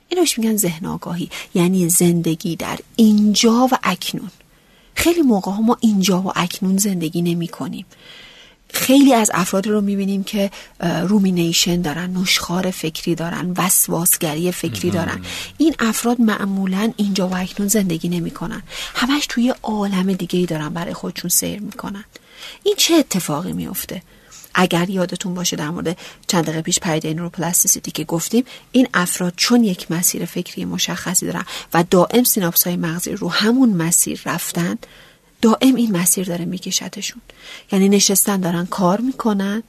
اینوش میگن ذهن آگاهی. یعنی زندگی در اینجا و اکنون. خیلی موقع ها ما اینجا و اکنون زندگی نمی کنیم. خیلی از افراد رو می‌بینیم که رومینیشن دارن نشخار فکری دارن وسواسگری فکری دارن. این افراد معمولا اینجا و اکنون زندگی نمی‌کنن همش توی عالم دیگه ای دارن برای خودشون سیر می‌کنن این چه اتفاقی میفته اگر یادتون باشه در مورد چند دقیقه پیش پدیده نوروپلاستیسیتی که گفتیم این افراد چون یک مسیر فکری مشخصی دارن و دائم سیناپس های مغزی رو همون مسیر رفتن دائم این مسیر داره میکشتشون. یعنی نشستن دارن کار می‌کنن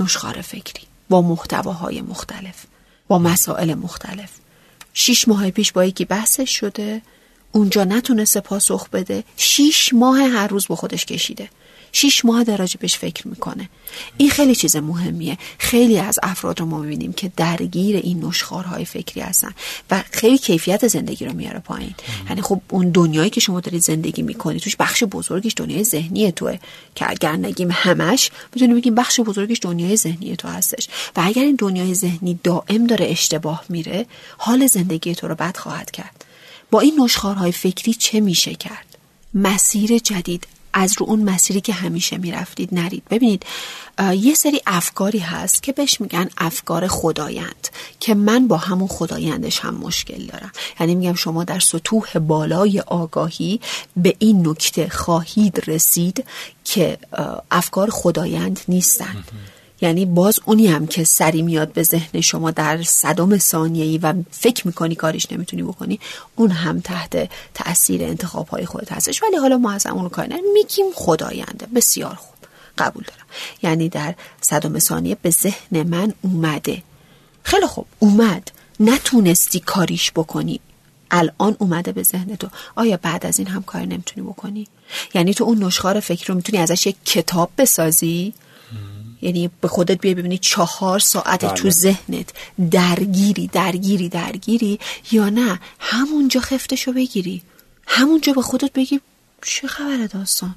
نشخار فکری با محتواهای مختلف با مسائل مختلف. شیش ماه پیش با یکی بحثش شده اونجا نتونسته پاسخ بده شیش ماه هر روز با خودش کشیده. شیش ماه در بهش فکر می‌کنه. این خیلی چیز مهمیه. خیلی از افراد رو ما می‌بینیم که درگیر این نشخارهای فکری هستن و خیلی کیفیت زندگی رو میاره پایین. یعنی خب اون دنیایی که شما دارید زندگی می‌کنید توش بخش بزرگیش دنیای ذهنی توه. که اگر نگیم همش می‌تونیم بگیم بخش بزرگیش دنیای ذهنی تو هستش. و اگر این دنیای ذهنی دائم داره اشتباه میره حال زندگی تو رو بد خواهد کرد. با این نشخارهای فکری چه میشه کرد؟ مسیر جدید از رو اون مسیری که همیشه می‌رفتید نرید. ببینید یه سری افکاری هست که بهش میگن افکار خدایند که من با همون خدایندش هم مشکل دارم. یعنی میگم شما در سطوح بالای آگاهی به این نکته خواهید رسید که افکار خدایند نیستند یعنی باز اونی هم که سری میاد به ذهن شما در صدم ثانیه‌ای و فکر می‌کنی کاریش نمی‌تونی بکنی اون هم تحت تاثیر انتخاب های خودت هستش. ولی حالا ما از اون کاری میگیم خداینده بسیار خوب قبول دارم. یعنی در صدم ثانیه به ذهن من اومده. خیلی خوب اومد. نتونستی کاریش بکنی. الان اومده به ذهن تو. آیا بعد از این هم کار نمی‌تونی بکنی؟ یعنی تو اون نشخار فکر رو می‌تونی ازش یک کتاب بسازی؟ یعنی به خودت بیای ببینی چهار ساعت تو بله. ذهنت درگیری درگیری درگیری یا نه. همونجا خفتشو بگیری. همونجا به خودت بگی چه خبره داستان.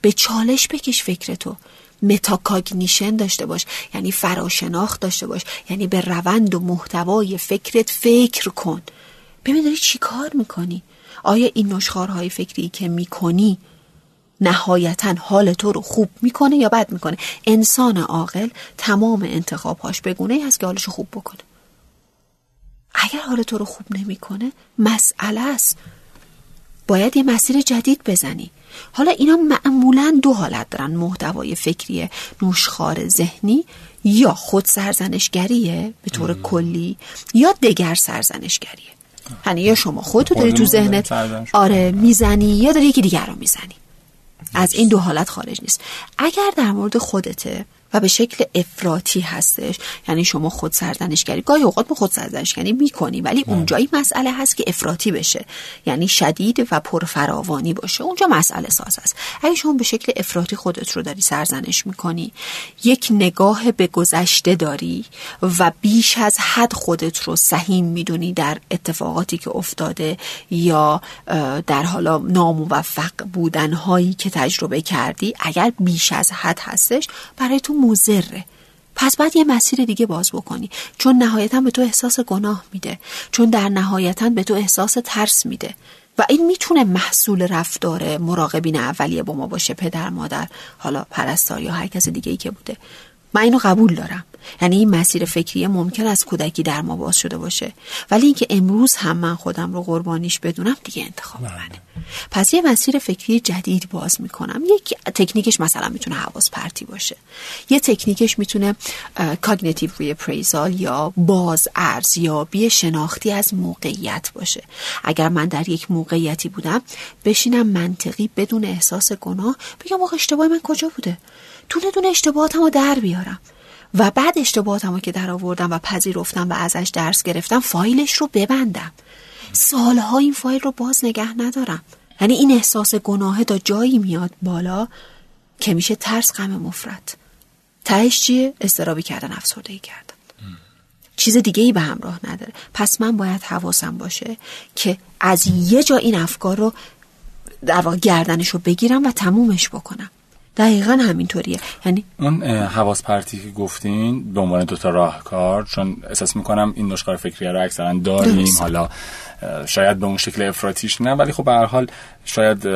به چالش بکش فکرتو. metacognition داشته باش. یعنی فراشناخت داشته باش. یعنی به روند و محتوای فکرت فکر کن. ببین داری چی کار می‌کنی؟ آیا این نشخوارهای فکری که می‌کنی نهایتا حال تو رو خوب می‌کنه یا بد می‌کنه. انسان عاقل تمام انتخابهاش بگونه ای هست که حالش خوب بکنه. اگر حال تو رو خوب نمی‌کنه مسئله است. باید یه مسیر جدید بزنی. حالا اینا معمولا دو حالت دارن محتوای فکری نوشخار ذهنی یا خود سرزنشگریه به طور کلی یا دگر سرزنشگریه. یعنی یا شما خودتو داری تو ذهنت آره می‌زنی یا داری یکی دیگر رو می‌زنی. از این دو حالت خارج نیست. اگر در مورد خودته و به شکل افراطی هستش. یعنی شما خود سرزنشگری گاهی اوقات ما خود سرزنشگری می‌کنی ولی اونجایی مسئله هست که افراطی بشه. یعنی شدید و پرفراوانی باشه. اونجا مسئله ساز است اگه شما به شکل افراطی خودت رو داری سرزنش می‌کنی یک نگاه به گذشته داری و بیش از حد خودت رو سهیم می‌دونی در اتفاقاتی که افتاده یا در حالا ناموفق بودنهایی که تجربه کردی اگر بیش از حد هستش برای تو مزره پس باید یه مسیر دیگه باز بکنی. چون نهایتا به تو احساس گناه میده. چون در نهایتا به تو احساس ترس میده. و این می‌تونه محصول رفتار مراقبین اولیه با ما باشه پدر مادر حالا پرستار یا هر کس دیگه ای که بوده. من اینو قبول دارم. یعنی این مسیر فکری ممکن از کودکی در ما باز شده باشه. ولی اینکه امروز هم من خودم رو قربانیش بدونم دیگه انتخاب. منه. پس یه مسیر فکری جدید باز می‌کنم. یک تکنیکش مثلا می‌تونه حواس پرتی باشه. یه تکنیکش می‌تونه cognitive reappraisal یا باز ارزیابی شناختی از موقعیت باشه. اگر من در یک موقعیتی بودم بشینم منطقی بدون احساس گناه بگم آخه اشتباه من کجا بوده؟ دونه دونه اشتباهاتم در بیارم. و بعد اشتباهاتم که در آوردم و پذیرفتم و ازش درس گرفتم فایلش رو ببندم. سالها این فایل رو باز نگه ندارم. یعنی این احساس گناه تا جایی میاد بالا که میشه ترس غم مفرد. تهش چیه؟ استرابی کردن افسردگی کردن. چیز دیگه ای به همراه نداره. پس من باید حواسم باشه که از یه جا این افکار رو در واقع گردنش رو بگیرم و تمومش بکنم. دقیقا همینطوریه. یعنی اون حواس پرتی که گفتین به عنوان دوتا راهکار چون احساس می‌کنم این نشکار فکریه رو اکثرا داریم. حالا شاید به اون شکل افراتیش نه ولی خب به هر حال شاید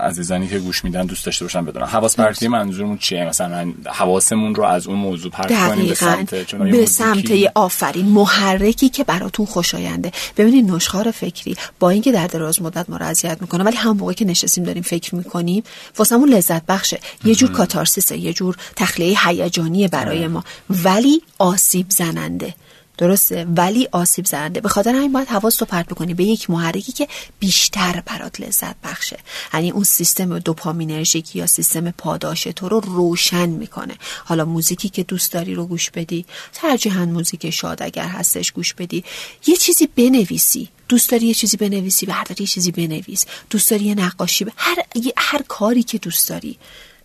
عزیزانی که گوش میدن دوست داشته باشن بدونن. حواس پرتی منظورمون چیه؟ مثلا حواسمون رو از اون موضوع پرت کنیم به سمت به سمت آفرین محرکی که براتون خوشاینده ببینید نشخار فکری با اینکه در دراز مدت ما می‌کنه ولی هم موقعی که نشستیم داریم فکر می‌کنیم واسمون لذت بخشه. یه جور کاتارسیسه یه جور تخلیه هیجانی برای آره. ما. ولی آسیب زننده. درسته ولی آسیب زننده. به خاطر همین باید حواس رو پرت بکنی به یک محرکی که بیشتر برات لذت بخشه. یعنی اون سیستم دوپامینرژیک یا سیستم پاداش تو رو روشن می‌کنه. حالا موزیکی که دوست داری رو گوش بدی ترجیحاً موزیک شاد اگر هستش گوش بدی. یه چیزی بنویسی. دوست داری یه چیزی بنویسی برداری یه چیزی بنویس. دوست داری یه نقاشی هر هر کاری که دوست داری.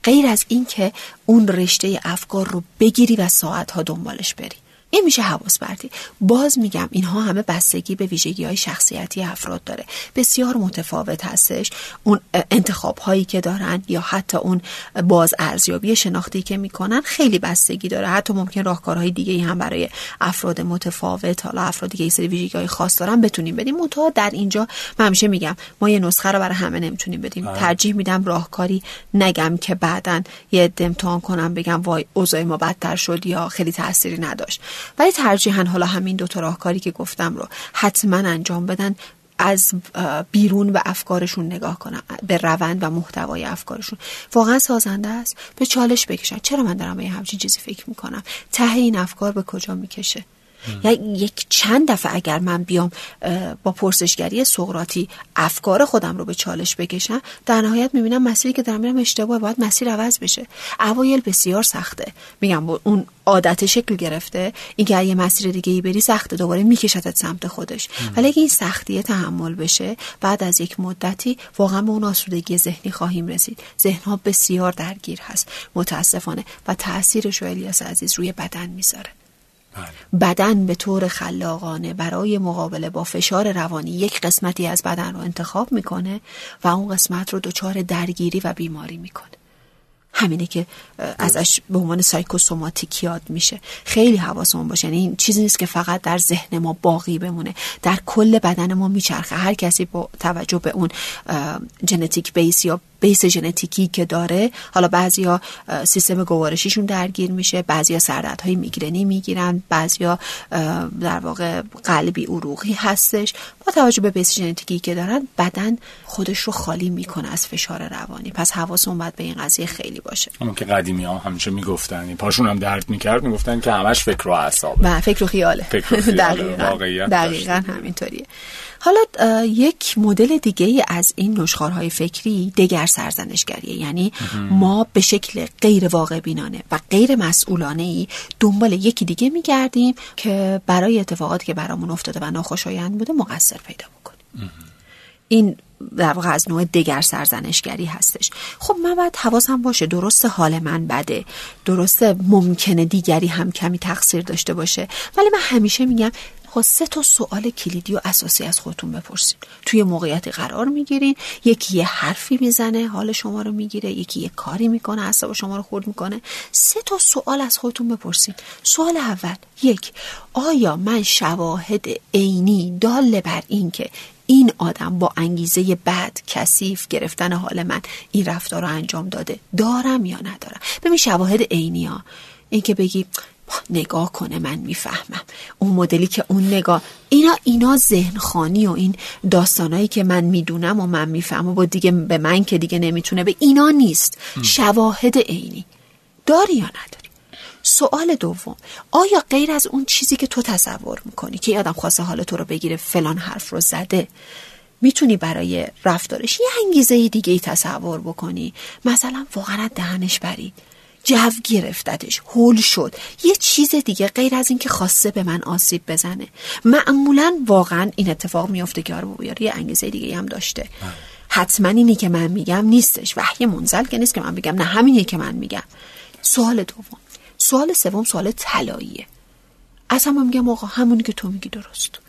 غیر از اینکه اون رشته افکار رو بگیری و ساعتها دنبالش بری. این میشه حواس پرتی باز میگم اینها همه بستگی به ویژگی های شخصیتی افراد داره. بسیار متفاوت هستش اون انتخاب هایی که دارن یا حتی اون باز ارزیابی شناختی که می‌کنن خیلی بستگی داره. حتی ممکن راهکارهای دیگه هم برای افراد متفاوت حالا افرادی که سری ویژگی های خاص دارن بتونیم بدیم. منتها در اینجا من همیشه میگم ما یه نسخه رو برای همه نمی‌تونیم بدیم. آه. ترجیح میدم راهکاری نگم که بعدا یه امتحان کنم بگم وای اوضاع ما بدتر شد یا خیلی تاثیری نداشت. ولی ترجیحاً حالا همین دو تا راهکاری که گفتم رو حتما انجام بدن از بیرون به افکارشون نگاه کنم به روند و محتوای افکارشون. واقعا سازنده است. به چالش بکشن. چرا من دارم به همچین چیزی فکر می‌کنم؟ ته این افکار به کجا می‌کشه؟ یا یک چند دفعه اگر من بیام با پرسشگری سقراطی افکار خودم رو به چالش بکشم در نهایت می‌بینم مسیری که دارم میرم اشتباه باید مسیر عوض بشه. اوایل بسیار سخته. میگم با اون عادت شکل گرفته اینکه یه مسیر دیگه ای بری سخته. دوباره میکشتت سمت خودش. ولی اگه این سختیه تحمل بشه بعد از یک مدتی واقعا به اون آسودگی ذهنی خواهیم رسید. ذهنها بسیار درگیر هست. متاسفانه. و تاثیرش رو الیاس عزیز روی بدن می‌ذاره. بدن به طور خلاقانه برای مقابله با فشار روانی یک قسمتی از بدن رو انتخاب می‌کنه و اون قسمت رو دچار درگیری و بیماری می‌کنه. همینه که ازش به عنوان سایکوسوماتیک یاد میشه. خیلی حواسمون باشه. یعنی این چیزی نیست که فقط در ذهن ما باقی بمونه. در کل بدن ما میچرخه. هر کسی با توجه به اون ژنتیک بیس یا بیس ژنتیکی که داره حالا بعضیا سیستم گوارشیشون درگیر میشه بعضیا سردردهای میگرنی می‌گیرن بعضیا در واقع قلبی عروقی هستش. با توجه به بیس ژنتیکی که دارن بدن خودش رو خالی می‌کنه از فشار روانی. پس حواسمون باید به این قضیه خیلی باشه. اون که قدیمی ها همیشه می‌گفتن پاشون هم درد می‌کرد می‌گفتن که همش فکر و اعصابه. فکر و خیاله. فکر و خیاله. دقیقاً, دقیقاً همینطوریه. حالا یک مدل دیگه از این نشخارهای فکری دگر سرزنشگریه. یعنی ما به شکل غیر واقع بینانه و غیر مسئولانه ای دنبال یکی دیگه میگردیم که برای اتفاقاتی که برامون افتاده و ناخوشایند بوده مقصر پیدا بکنیم. این در واقع از نوع دگر سرزنشگری هستش. خب من باید حواسم باشه درست حال من بده درست ممکنه دیگری هم کمی تقصیر داشته باشه ولی من همیشه میگم خب سه تا سوال کلیدی و اساسی از خودتون بپرسید. توی موقعیتی قرار می‌گیرین. یکی یه حرفی می‌زنه حال شما رو می‌گیره. یکی یه کاری می‌کنه اعصاب شما رو خورد می‌کنه. سه تا سوال از خودتون بپرسید. سوال اول یک آیا من شواهد عینی دال بر این که این آدم با انگیزه بد کثیف گرفتن حال من این رفتار رو انجام داده دارم یا ندارم؟ ببین شواهد عینی ها این که بگی نگاه کنه من می‌فهمم. اون مدلی که اون نگاه اینا اینا ذهن خانی و این داستانایی که من می‌دونم و من می‌فهمم و با دیگه به من که دیگه نمی‌تونه به اینا نیست. شواهد عینی. داری یا نداری؟ سوال دوم. آیا غیر از اون چیزی که تو تصور می‌کنی که یادم خواسته حال تو رو بگیره فلان حرف رو زده می‌تونی برای رفتارش یه انگیزه دیگه ای تصور بکنی؟ مثلا واقعا دهنش برید. جو گرفتتش هول شد. یه چیز دیگه غیر از اینکه خواسته به من آسیب بزنه. معمولا واقعا این اتفاق میفته که آره یه انگیزه دیگه هم داشته. بله. حتما اینی که من میگم نیستش. وحی منزل که نیست که من بگم نه همینیه که من میگم. سوال دوم. سوال سوم سوال طلاییه. از همون میگم آقا همونی که تو میگی درست.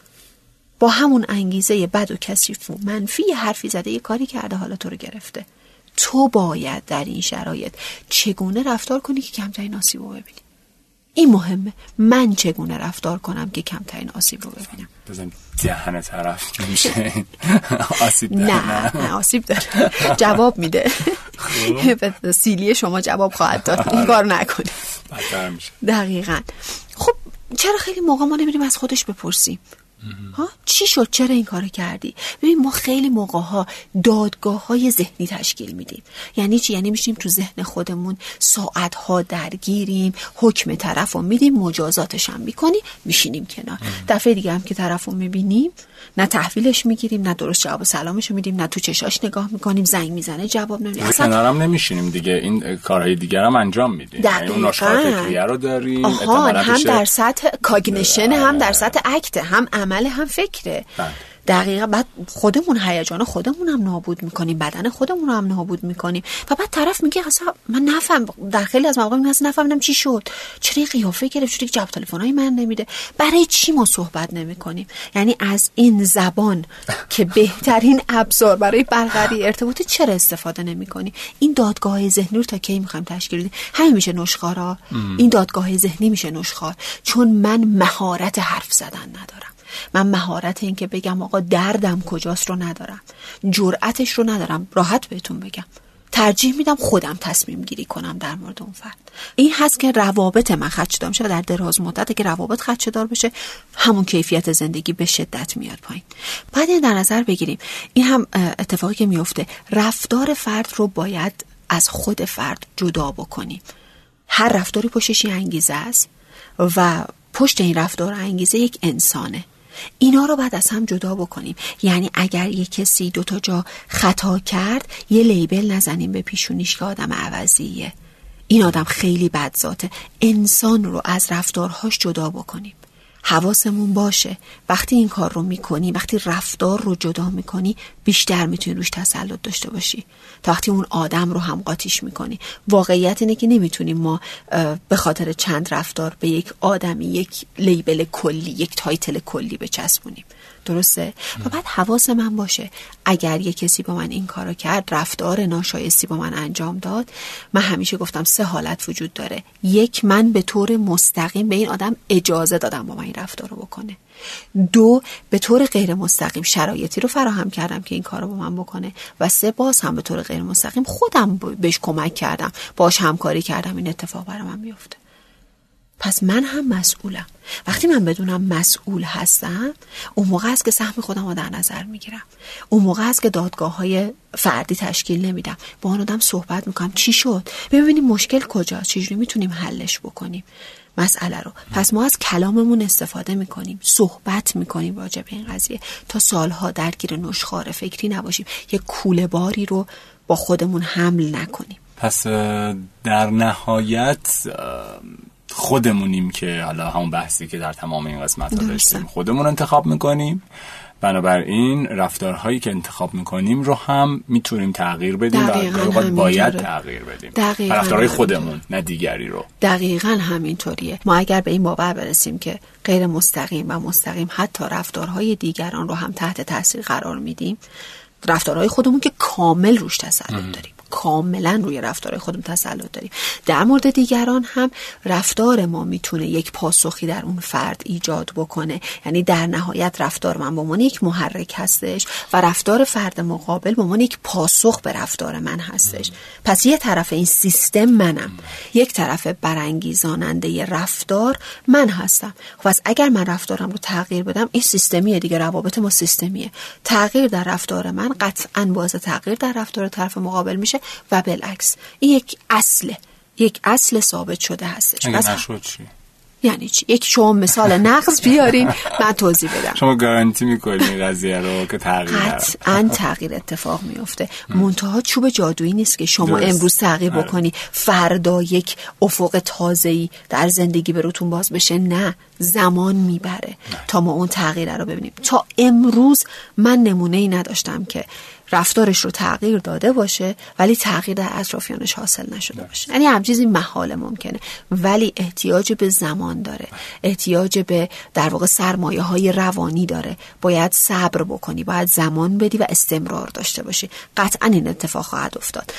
با همون انگیزه بد و کثیف و منفی حرفی زده یه کاری کرده حالا تو رو گرفته. تو باید در این شرایط چگونه رفتار کنی که کمترین آسیب رو ببینی؟ این مهمه. من چگونه رفتار کنم که کمترین آسیب رو ببینم؟ بزن دهن طرف میشه. آسیب نه نه آسیب داره. جواب میده. خب. سیلی شما جواب خواهد داد. این کار نکنی میشه. دقیقا. خب چرا خیلی موقع ما نمیریم از خودش بپرسیم؟ ها؟ چی شد؟ چرا این کارو کردی؟ ببین ما خیلی موقع ها دادگاه های ذهنی تشکیل میدیم. یعنی چی؟ یعنی میشیم تو ذهن خودمون ساعت ها درگیریم حکم طرف رو میدیم مجازاتش هم می‌کنیم میشینیم کنار. دفعه دیگه هم که طرف رو می‌بینیم نه تحویلش می‌گیریم نه درست جواب سلامش رو میدیم نه تو چشاش نگاه می‌کنیم زنگ می‌زنه جواب نمیدیم اصلا کنارم نمیشینیم دیگه. این کارهای دیگر هم انجام میدیم. یعنی اون رو داریم. هم در سطح cognition هم در سطح act هم عمل هم فکره. بله. دقیقا بعد خودمون هیجان خودمون هم نابود می‌کنیم بدن خودمون رو هم نابود می‌کنیم. و بعد طرف میگه اصلا من نفهم در خیلی از مواقع میگه نفهمیدم چی شد. چرا قیافه گرفت؟ چرا جواب تلفنای من نمیده؟ برای چی ما صحبت نمی‌کنیم؟ یعنی از این زبان که بهترین ابزار برای برقراری ارتباط چرا استفاده نمی‌کنیم این دادگاه ذهنی رو تا کی می‌خوایم تشکیل بدیم؟ همین میشه نشخارا این دادگاه ذهنی میشه نشخار چون من مهارت حرف زدن ندارم. من مهارت این که بگم آقا دردم کجاست رو ندارم. جرأتش رو ندارم. راحت بهتون بگم. ترجیح میدم خودم تصمیم گیری کنم در مورد اون فرد. این هست که روابط من خدشدار میشه و در دراز مدت که روابط خدشدار بشه همون کیفیت زندگی به شدت میاد پایین. بعد این در نظر بگیریم. این هم اتفاقی که میفته. رفتار فرد رو باید از خود فرد جدا بکنیم هر رفتاری پشتش انگیزه است و پشت این رفتار انگیزه یک انسانه. اینا رو بعد از هم جدا بکنیم. یعنی اگر یه کسی دوتا جا خطا کرد یه label نزنیم به پیشونیش که آدم عوضیه. این آدم خیلی بدذاته. انسان رو از رفتارهاش جدا بکنیم. حواسمون باشه. وقتی این کار رو می‌کنی وقتی رفتار رو جدا می‌کنی بیشتر می‌تونی روش تسلط داشته باشی. تا وقتی اون آدم رو هم قاطیش می‌کنی. واقعیت اینه که نمی‌تونیم ما به خاطر چند رفتار به یک آدمی یک label کلی یک title کلی بچسبونیم. درسته؟ و بعد حواس من باشه. اگر یه کسی با من این کارو کرد رفتار ناشایستی با من انجام داد من همیشه گفتم سه حالت وجود داره. یک من به طور مستقیم به این آدم اجازه دادم با من این رفتار رو بکنه. دو به طور غیر مستقیم شرایطی رو فراهم کردم که این کار با من بکنه. و سه باز هم به طور غیر مستقیم خودم بهش کمک کردم. باش همکاری کردم. این اتفاق برای من میفته پس من هم مسئولم. وقتی من بدونم مسئول هستم اون موقع است که سهم خودم رو در نظر می‌گیرم. اون موقع است که دادگاه های فردی تشکیل نمیدم. با آن آدم صحبت می‌کنم. چی شد؟ ببینیم مشکل کجاست چجوری می‌تونیم حلش بکنیم؟ مسئله رو. پس ما از کلاممون استفاده می‌کنیم. صحبت می‌کنیم راجع به این قضیه. تا سالها درگیر نشخار فکری نباشیم. یه کوله باری رو با خودمون حمل نکنیم. پس در نهایت خودمونیم که حالا همون بحثی که در تمام این قسمت ها داشتیم. خودمون انتخاب می‌کنیم. بنابراین رفتارهایی که انتخاب می‌کنیم رو هم می‌تونیم تغییر بدیم و باید تغییر بدیم. رفتارهای خودمون نه دیگری رو. دقیقا همینطوریه. ما اگر به این باور برسیم که غیر مستقیم و مستقیم حتی رفتارهای دیگران رو هم تحت تاثیر قرار میدیم رفتارهای خودمون که کامل روش تسلط داریم. کاملا روی رفتار خودمون تسلط داریم. در مورد دیگران هم رفتار ما می‌تونه یک پاسخی در اون فرد ایجاد بکنه. یعنی در نهایت رفتار من به عنوان یک محرک هستش و رفتار فرد مقابل به عنوان یک پاسخ به رفتار من هستش. پس یه طرف این سیستم منم یک طرف برانگیزاننده رفتار من هستم. خب پس اگر من رفتارم رو تغییر بدم این سیستمیه دیگه روابط ما سیستمیه. تغییر در رفتار من قطعا باعث تغییر در رفتار طرف مقابل میشه و بالعکس. این یک اصله یک اصل ثابت شده هستش. نشد چی؟ یعنی چی؟ یک شما مثال نقص بیارین من توضیح بدم. شما گارانتی می‌کنین قضیه رو که تغییر قطعا تغییر اتفاق میفته منتها چوب جادویی نیست که شما امروز تغییر آره. بکنی فردا یک افق تازه‌ای در زندگی به روتون باز بشه. نه زمان می‌بره تا ما اون تغییر رو ببینیم. تا امروز من نمونه ای نداشتم که رفتارش رو تغییر داده باشه ولی تغییر در اطرافیانش حاصل نشده باشه. یعنی هم چیزی محال ممکنه. ولی احتیاج به زمان داره. احتیاج به در واقع سرمایه های روانی داره. باید صبر بکنی باید زمان بدی و استمرار داشته باشی. قطعا این اتفاق خواهد افتاد.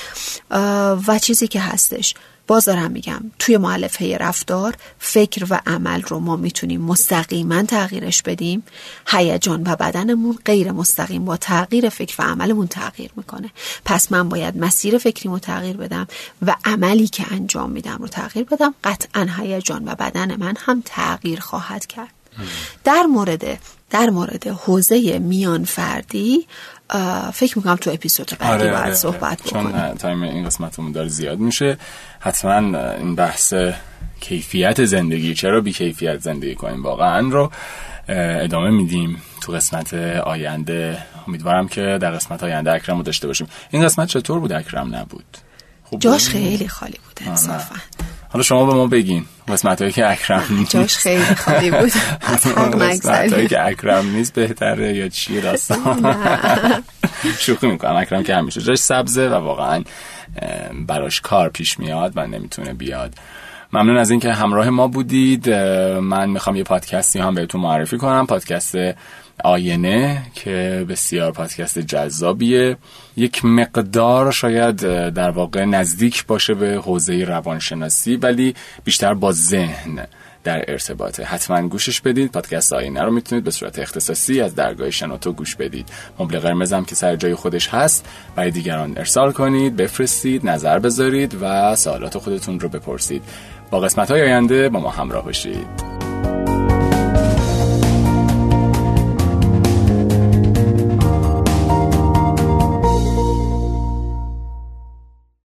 و چیزی که هستش باز دارم میگم توی معلفه رفتار فکر و عمل رو ما می‌تونیم مستقیما تغییرش بدیم. هیجان و بدنمون غیر مستقیم با تغییر فکر و عملمون تغییر می‌کنه. پس من باید مسیر فکریمو تغییر بدم و عملی که انجام میدم رو تغییر بدم. قطعا هیجان و بدن من هم تغییر خواهد کرد. در مورد در مورد حوزه میان فردی فکر می‌کنم تو اپیزود بعدی آره باید آره صحبت بکنیم. چون تایم این قسمتمون داره زیاد میشه. حتما این بحث کیفیت زندگی چرا بی کیفیت زندگی کنیم واقعا رو ادامه میدیم تو قسمت آینده. امیدوارم که در قسمت آینده اکرم رو داشته باشیم. این قسمت چطور بود؟ اکرم نبود. جاش خیلی خالی بود انصافا. حالا شما به ما بگین. قسمت هایی که اکرم نیست. جاش خیلی خالی بود. قسمت هایی که اکرم نیست بهتره یا چیه داستان. شوخی می‌کنم. اکرم که همیشه جاش سبزه و واقعا براش کار پیش میاد و نمی‌تونه بیاد. ممنون از اینکه همراه ما بودید. من می‌خوام یه پادکستی هم بهتون معرفی کنم. پادکست آینه که بسیار پادکست جذابیه. یک مقدار شاید در واقع نزدیک باشه به حوزه روانشناسی ولی بیشتر با ذهن در ارتباطه. حتما گوشش بدید. پادکست آینه رو می‌تونید به صورت اختصاصی از درگاه شنوتو گوش بدید. مبل قرمز هم که سر جای خودش هست برای دیگران ارسال کنید بفرستید نظر بذارید و سوالات خودتون رو بپرسید. با قسمت های آینده با ما همراه باشید.